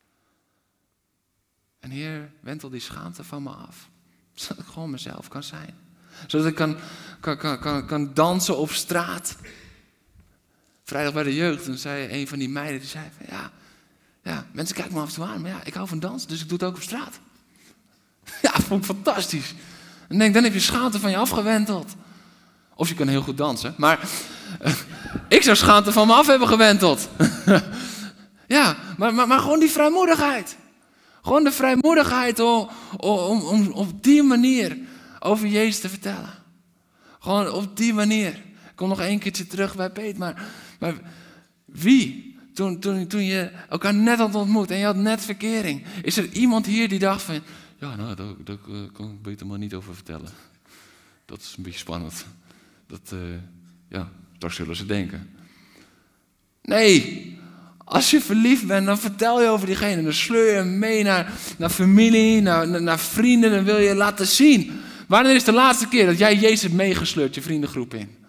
En Heer, wentel die schaamte van me af. Zodat ik gewoon mezelf kan zijn. Zodat ik kan, kan, kan, kan, kan dansen op straat. Vrijdag bij de jeugd, toen zei een van die meiden, die zei ja, ja, mensen kijken me af en toe aan, maar ja, ik hou van dansen, dus ik doe het ook op straat. Ja, vond ik fantastisch. En denk, dan heb je schaamte van je afgewenteld. Of je kan heel goed dansen. Maar uh, ik zou schaamte van me af hebben gewenteld. ja, maar, maar, maar, gewoon die vrijmoedigheid. Gewoon de vrijmoedigheid om, om, om op die manier over Jezus te vertellen. Gewoon op die manier. Ik kom nog één keertje terug bij Peet. Maar, maar wie, toen, toen, toen je elkaar net had ontmoet en je had net verkering. Is er iemand hier die dacht van... Ja, nou, daar, daar kan ik beter maar niet over vertellen. Dat is een beetje spannend. Dat, uh, ja, daar zullen ze denken. Nee, als je verliefd bent, dan vertel je over diegene. Dan sleur je hem mee naar, naar familie, naar, naar, vrienden. Dan wil je laten zien. Wanneer is de laatste keer dat jij Jezus meegesleurd je vriendengroep in?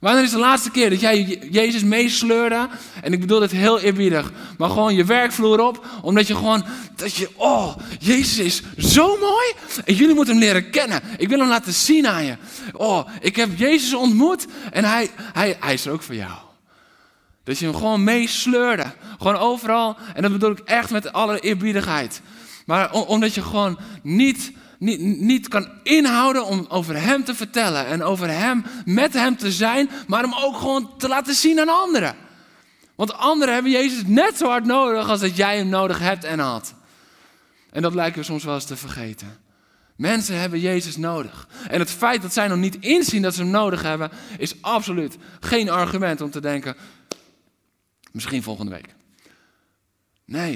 Wanneer is de laatste keer dat jij Jezus meesleurde? En ik bedoel dit heel eerbiedig. Maar gewoon je werkvloer op. Omdat je gewoon, dat je, oh, Jezus is zo mooi. En jullie moeten hem leren kennen. Ik wil hem laten zien aan je. Oh, ik heb Jezus ontmoet. En hij, hij, hij is er ook voor jou. Dat je hem gewoon meesleurde. Gewoon overal. En dat bedoel ik echt met alle eerbiedigheid. Maar omdat je gewoon niet niet, kan inhouden om over Hem te vertellen en over Hem, met Hem te zijn, maar hem ook gewoon te laten zien aan anderen. Want anderen hebben Jezus net zo hard nodig als dat jij Hem nodig hebt en had. En dat lijken we soms wel eens te vergeten. Mensen hebben Jezus nodig. En het feit dat zij nog niet inzien dat ze Hem nodig hebben, is absoluut geen argument om te denken, misschien volgende week. Nee.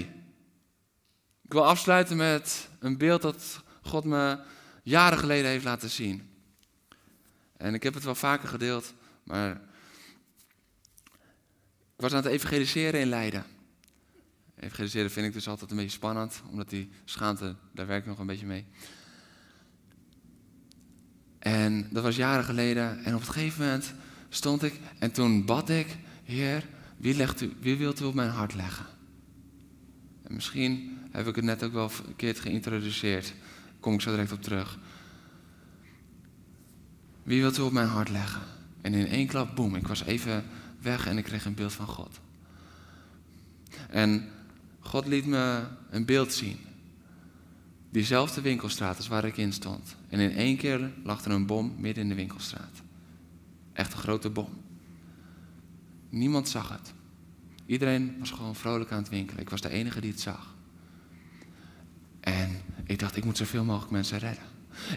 Ik wil afsluiten met een beeld dat God me jaren geleden heeft laten zien. En ik heb het wel vaker gedeeld, maar ik was aan het evangeliseren in Leiden. Evangeliseren vind ik dus altijd een beetje spannend, omdat die schaamte, daar werk ik nog een beetje mee. En dat was jaren geleden en op een gegeven moment stond ik en toen bad ik, Heer, wie, legt u, wie wilt u op mijn hart leggen? En misschien heb ik het net ook wel verkeerd geïntroduceerd. Kom ik zo direct op terug. Wie wilt u op mijn hart leggen? En in één klap, boem, ik was even weg en ik kreeg een beeld van God. En God liet me een beeld zien. Diezelfde winkelstraat als waar ik in stond. En in één keer lag er een bom midden in de winkelstraat. Echt een grote bom. Niemand zag het. Iedereen was gewoon vrolijk aan het winkelen. Ik was de enige die het zag. En ik dacht, ik moet zoveel mogelijk mensen redden.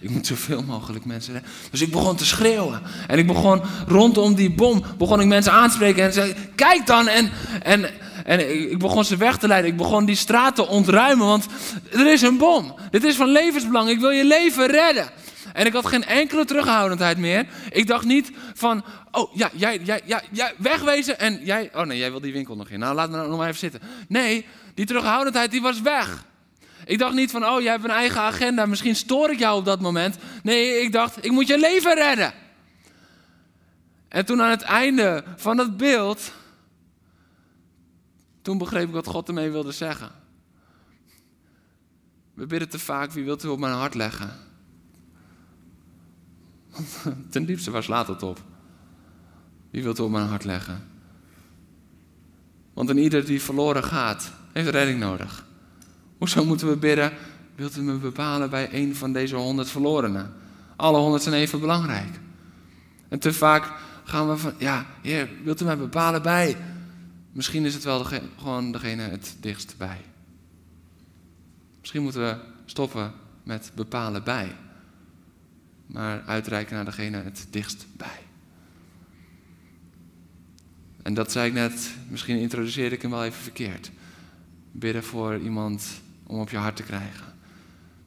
Ik moet zoveel mogelijk mensen redden. Dus ik begon te schreeuwen. En ik begon rondom die bom, begon ik mensen aan te spreken. En zei, kijk dan. En, en, en ik begon ze weg te leiden. Ik begon die straat te ontruimen. Want er is een bom. Dit is van levensbelang. Ik wil je leven redden. En ik had geen enkele terughoudendheid meer. Ik dacht niet van, oh ja, jij, jij, jij, jij wegwezen en jij, oh nee, jij wil die winkel nog in. Nou, laat me nou nog maar even zitten. Nee, die terughoudendheid die was weg. Ik dacht niet van, oh, jij hebt een eigen agenda, misschien stoor ik jou op dat moment. Nee, ik dacht, ik moet je leven redden. En toen aan het einde van het beeld, toen begreep ik wat God ermee wilde zeggen. We bidden te vaak, wie wilt u op mijn hart leggen? Ten diepste, waar slaat het op? Wie wilt u op mijn hart leggen? Want een ieder die verloren gaat, heeft redding nodig. Hoezo moeten we bidden? Wilt u me bepalen bij een van deze honderd verlorenen? Alle honderd zijn even belangrijk. En te vaak gaan we van, ja, heer, wilt u mij bepalen bij? Misschien is het wel gewoon degene het dichtst bij. Misschien moeten we stoppen met bepalen bij. Maar uitreiken naar degene het dichtst bij. En dat zei ik net, misschien introduceerde ik hem wel even verkeerd. Bidden voor iemand om op je hart te krijgen.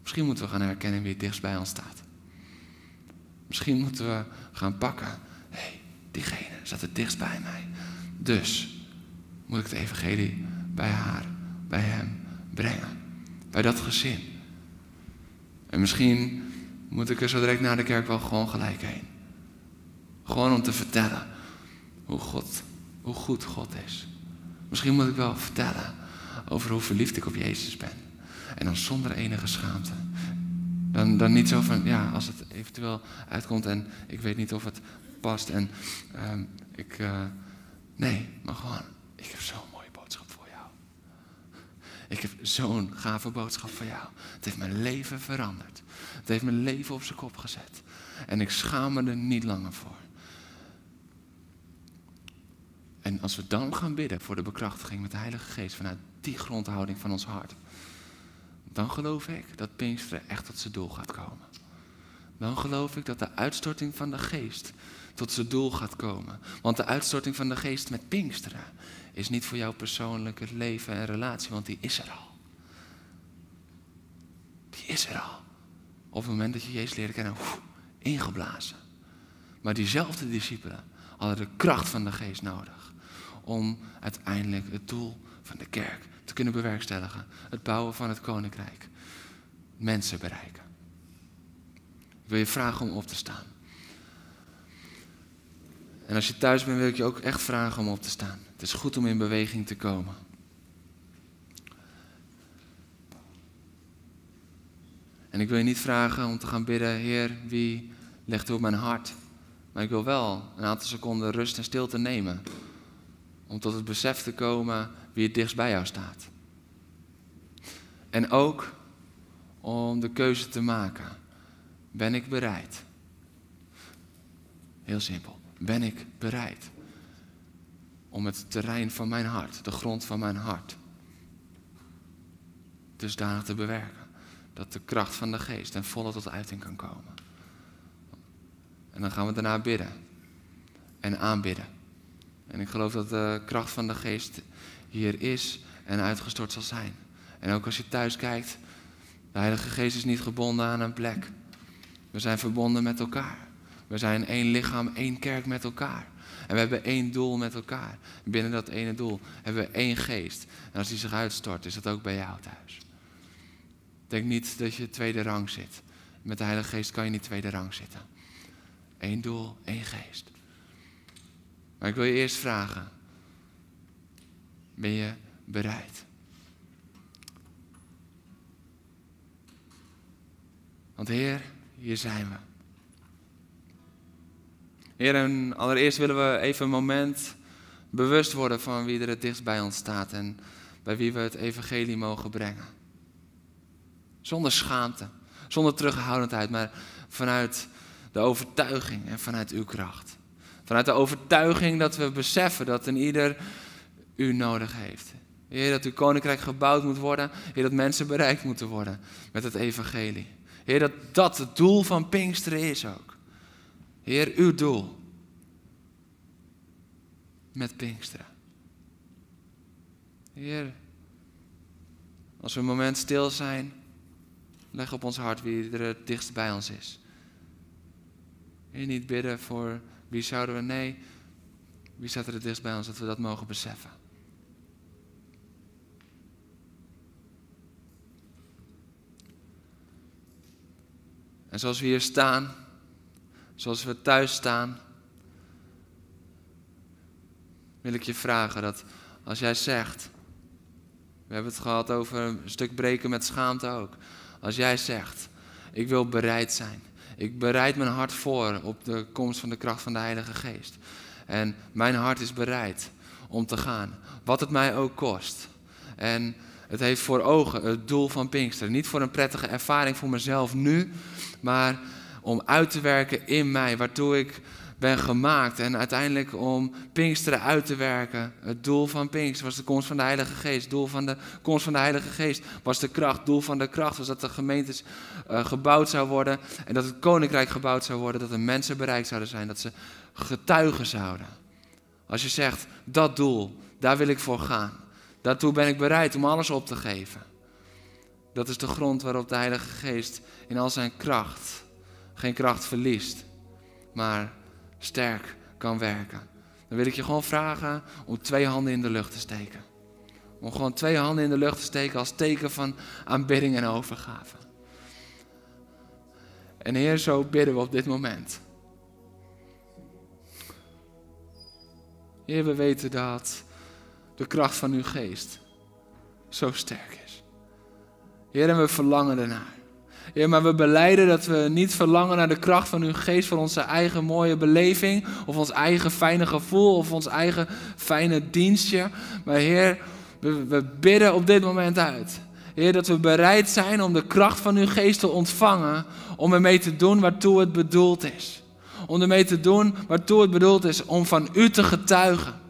Misschien moeten we gaan herkennen wie het dichtst bij ons staat. Misschien moeten we gaan pakken. Hé, hey, diegene staat het dichtst bij mij. Dus moet ik het evangelie bij haar, bij hem brengen. Bij dat gezin. En misschien moet ik er zo direct na de kerk wel gewoon gelijk heen. Gewoon om te vertellen hoe, God, hoe goed God is. Misschien moet ik wel vertellen over hoe verliefd ik op Jezus ben. En dan zonder enige schaamte. Dan, dan niet zo van, ja, als het eventueel uitkomt en ik weet niet of het past. En uh, ik, uh, nee, maar gewoon, ik heb zo'n mooie boodschap voor jou. Ik heb zo'n gave boodschap voor jou. Het heeft mijn leven veranderd. Het heeft mijn leven op zijn kop gezet. En ik schaam me er niet langer voor. En als we dan gaan bidden voor de bekrachtiging met de Heilige Geest vanuit die grondhouding van ons hart, dan geloof ik dat Pinksteren echt tot zijn doel gaat komen. Dan geloof ik dat de uitstorting van de geest tot zijn doel gaat komen. Want de uitstorting van de geest met Pinksteren is niet voor jouw persoonlijke leven en relatie, want die is er al. Die is er al. Op het moment dat je Jezus leert kennen, ingeblazen. Maar diezelfde discipelen hadden de kracht van de geest nodig om uiteindelijk het doel van de kerk te kunnen bewerkstelligen. Het bouwen van het koninkrijk. Mensen bereiken. Ik wil je vragen om op te staan. En als je thuis bent, wil ik je ook echt vragen om op te staan. Het is goed om in beweging te komen. En ik wil je niet vragen om te gaan bidden, Heer, wie legt u op mijn hart? Maar ik wil wel een aantal seconden rust en stilte nemen. Om tot het besef te komen wie het dichtst bij jou staat. En ook om de keuze te maken. Ben ik bereid? Heel simpel. Ben ik bereid om het terrein van mijn hart, de grond van mijn hart, dusdanig te bewerken? Dat de kracht van de geest ten volle tot uiting kan komen. En dan gaan we daarna bidden en aanbidden. En ik geloof dat de kracht van de geest hier is en uitgestort zal zijn. En ook als je thuis kijkt, de Heilige Geest is niet gebonden aan een plek. We zijn verbonden met elkaar. We zijn één lichaam, één kerk met elkaar. En we hebben één doel met elkaar. binnen dat ene doel hebben we één geest. En als die zich uitstort, is dat ook bij jou thuis. Denk niet dat je tweede rang zit. Met de Heilige Geest kan je niet tweede rang zitten. Eén doel, één geest. Maar ik wil je eerst vragen Ben je bereid? Want Heer, hier zijn we. Heer, en allereerst willen we even een moment bewust worden van wie er het dichtst bij ons staat en bij wie we het evangelie mogen brengen. Zonder schaamte, zonder terughoudendheid, maar vanuit de overtuiging en vanuit uw kracht. Vanuit de overtuiging dat we beseffen dat een ieder u nodig heeft. Heer, dat uw koninkrijk gebouwd moet worden. Heer, dat mensen bereikt moeten worden met het evangelie. Heer, dat dat het doel van Pinksteren is ook. Heer, uw doel. Met Pinksteren. Heer, als we een moment stil zijn, leg op ons hart wie er het dichtst bij ons is. Heer, niet bidden voor wie zouden we, nee, wie staat er het dichtst bij ons, dat we dat mogen beseffen. En zoals we hier staan, zoals we thuis staan, wil ik je vragen dat als jij zegt, we hebben het gehad over een stuk breken met schaamte ook. Als jij zegt, ik wil bereid zijn. Ik bereid mijn hart voor op de komst van de kracht van de Heilige Geest. En mijn hart is bereid om te gaan, wat het mij ook kost. En het heeft voor ogen het doel van Pinkster. Niet voor een prettige ervaring voor mezelf nu, maar om uit te werken in mij, waartoe ik ben gemaakt. En uiteindelijk om Pinksteren uit te werken. Het doel van Pinkster was de komst van de Heilige Geest. Het doel van de komst van de Heilige Geest was de kracht. Het doel van de kracht was dat de gemeentes uh, gebouwd zou worden. En dat het koninkrijk gebouwd zou worden. Dat de mensen bereikt zouden zijn. Dat ze getuigen zouden. Als je zegt, dat doel, daar wil ik voor gaan. Daartoe ben ik bereid om alles op te geven. Dat is de grond waarop de Heilige Geest in al zijn kracht geen kracht verliest, maar sterk kan werken. Dan wil ik je gewoon vragen om twee handen in de lucht te steken. Om gewoon twee handen in de lucht te steken als teken van aanbidding en overgave. En Heer, zo bidden we op dit moment. Heer, we weten dat de kracht van uw geest zo sterk is. Heer, en we verlangen ernaar. Heer, maar we beleiden dat we niet verlangen naar de kracht van uw geest voor onze eigen mooie beleving, of ons eigen fijne gevoel, of ons eigen fijne dienstje. Maar Heer, we, we bidden op dit moment uit. Heer, dat we bereid zijn om de kracht van uw geest te ontvangen, om ermee te doen waartoe het bedoeld is. Om ermee te doen waartoe het bedoeld is, om van u te getuigen.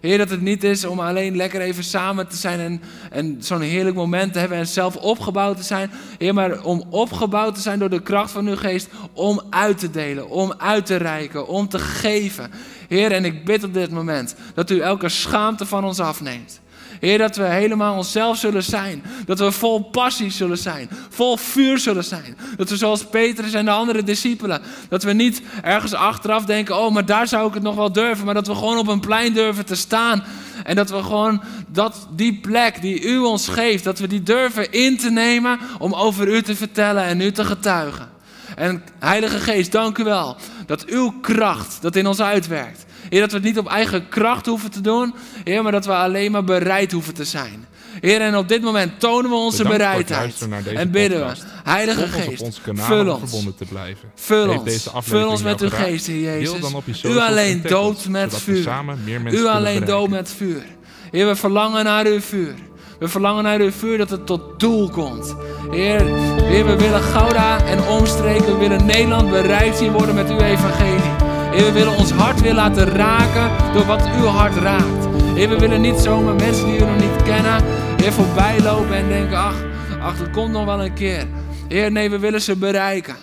Heer, dat het niet is om alleen lekker even samen te zijn en, en zo'n heerlijk moment te hebben en zelf opgebouwd te zijn. Heer, maar om opgebouwd te zijn door de kracht van uw geest, om uit te delen, om uit te reiken, om te geven. Heer, en ik bid op dit moment dat u elke schaamte van ons afneemt. Heer, dat we helemaal onszelf zullen zijn. Dat we vol passie zullen zijn. Vol vuur zullen zijn. Dat we zoals Petrus en de andere discipelen. Dat we niet ergens achteraf denken: oh, maar daar zou ik het nog wel durven. Maar dat we gewoon op een plein durven te staan. En dat we gewoon dat, die plek die u ons geeft, dat we die durven in te nemen om over u te vertellen en u te getuigen. En Heilige Geest, dank u wel dat uw kracht dat in ons uitwerkt. Heer, dat we het niet op eigen kracht hoeven te doen. Heer, maar dat we alleen maar bereid hoeven te zijn. Heer, en op dit moment tonen we onze bereidheid. En bidden we, Heilige Geest, vul ons. Te blijven. Vul ons. Vul ons met uw geest, Heer Jezus. U alleen doopt met vuur. U alleen doopt met vuur. Heer, we verlangen naar uw vuur. We verlangen naar uw vuur dat het tot doel komt. Heer, Heer, we willen Gouda en omstreken, we willen Nederland bereikt zien worden met uw evangelie. Heer, we willen ons hart weer laten raken door wat uw hart raakt. Heer, we willen niet zomaar mensen die u nog niet kennen, Heer, voorbij lopen en denken, ach, ach, dat komt nog wel een keer. Heer, nee, we willen ze bereiken.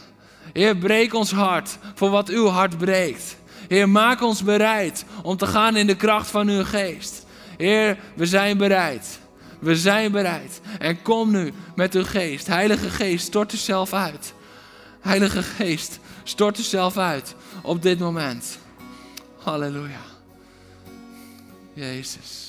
Heer, breek ons hart voor wat uw hart breekt. Heer, maak ons bereid om te gaan in de kracht van uw geest. Heer, we zijn bereid. We zijn bereid. En kom nu met uw geest. Heilige Geest, stort u zelf uit. Heilige Geest, stort u zelf uit op dit moment. Halleluja. Jezus.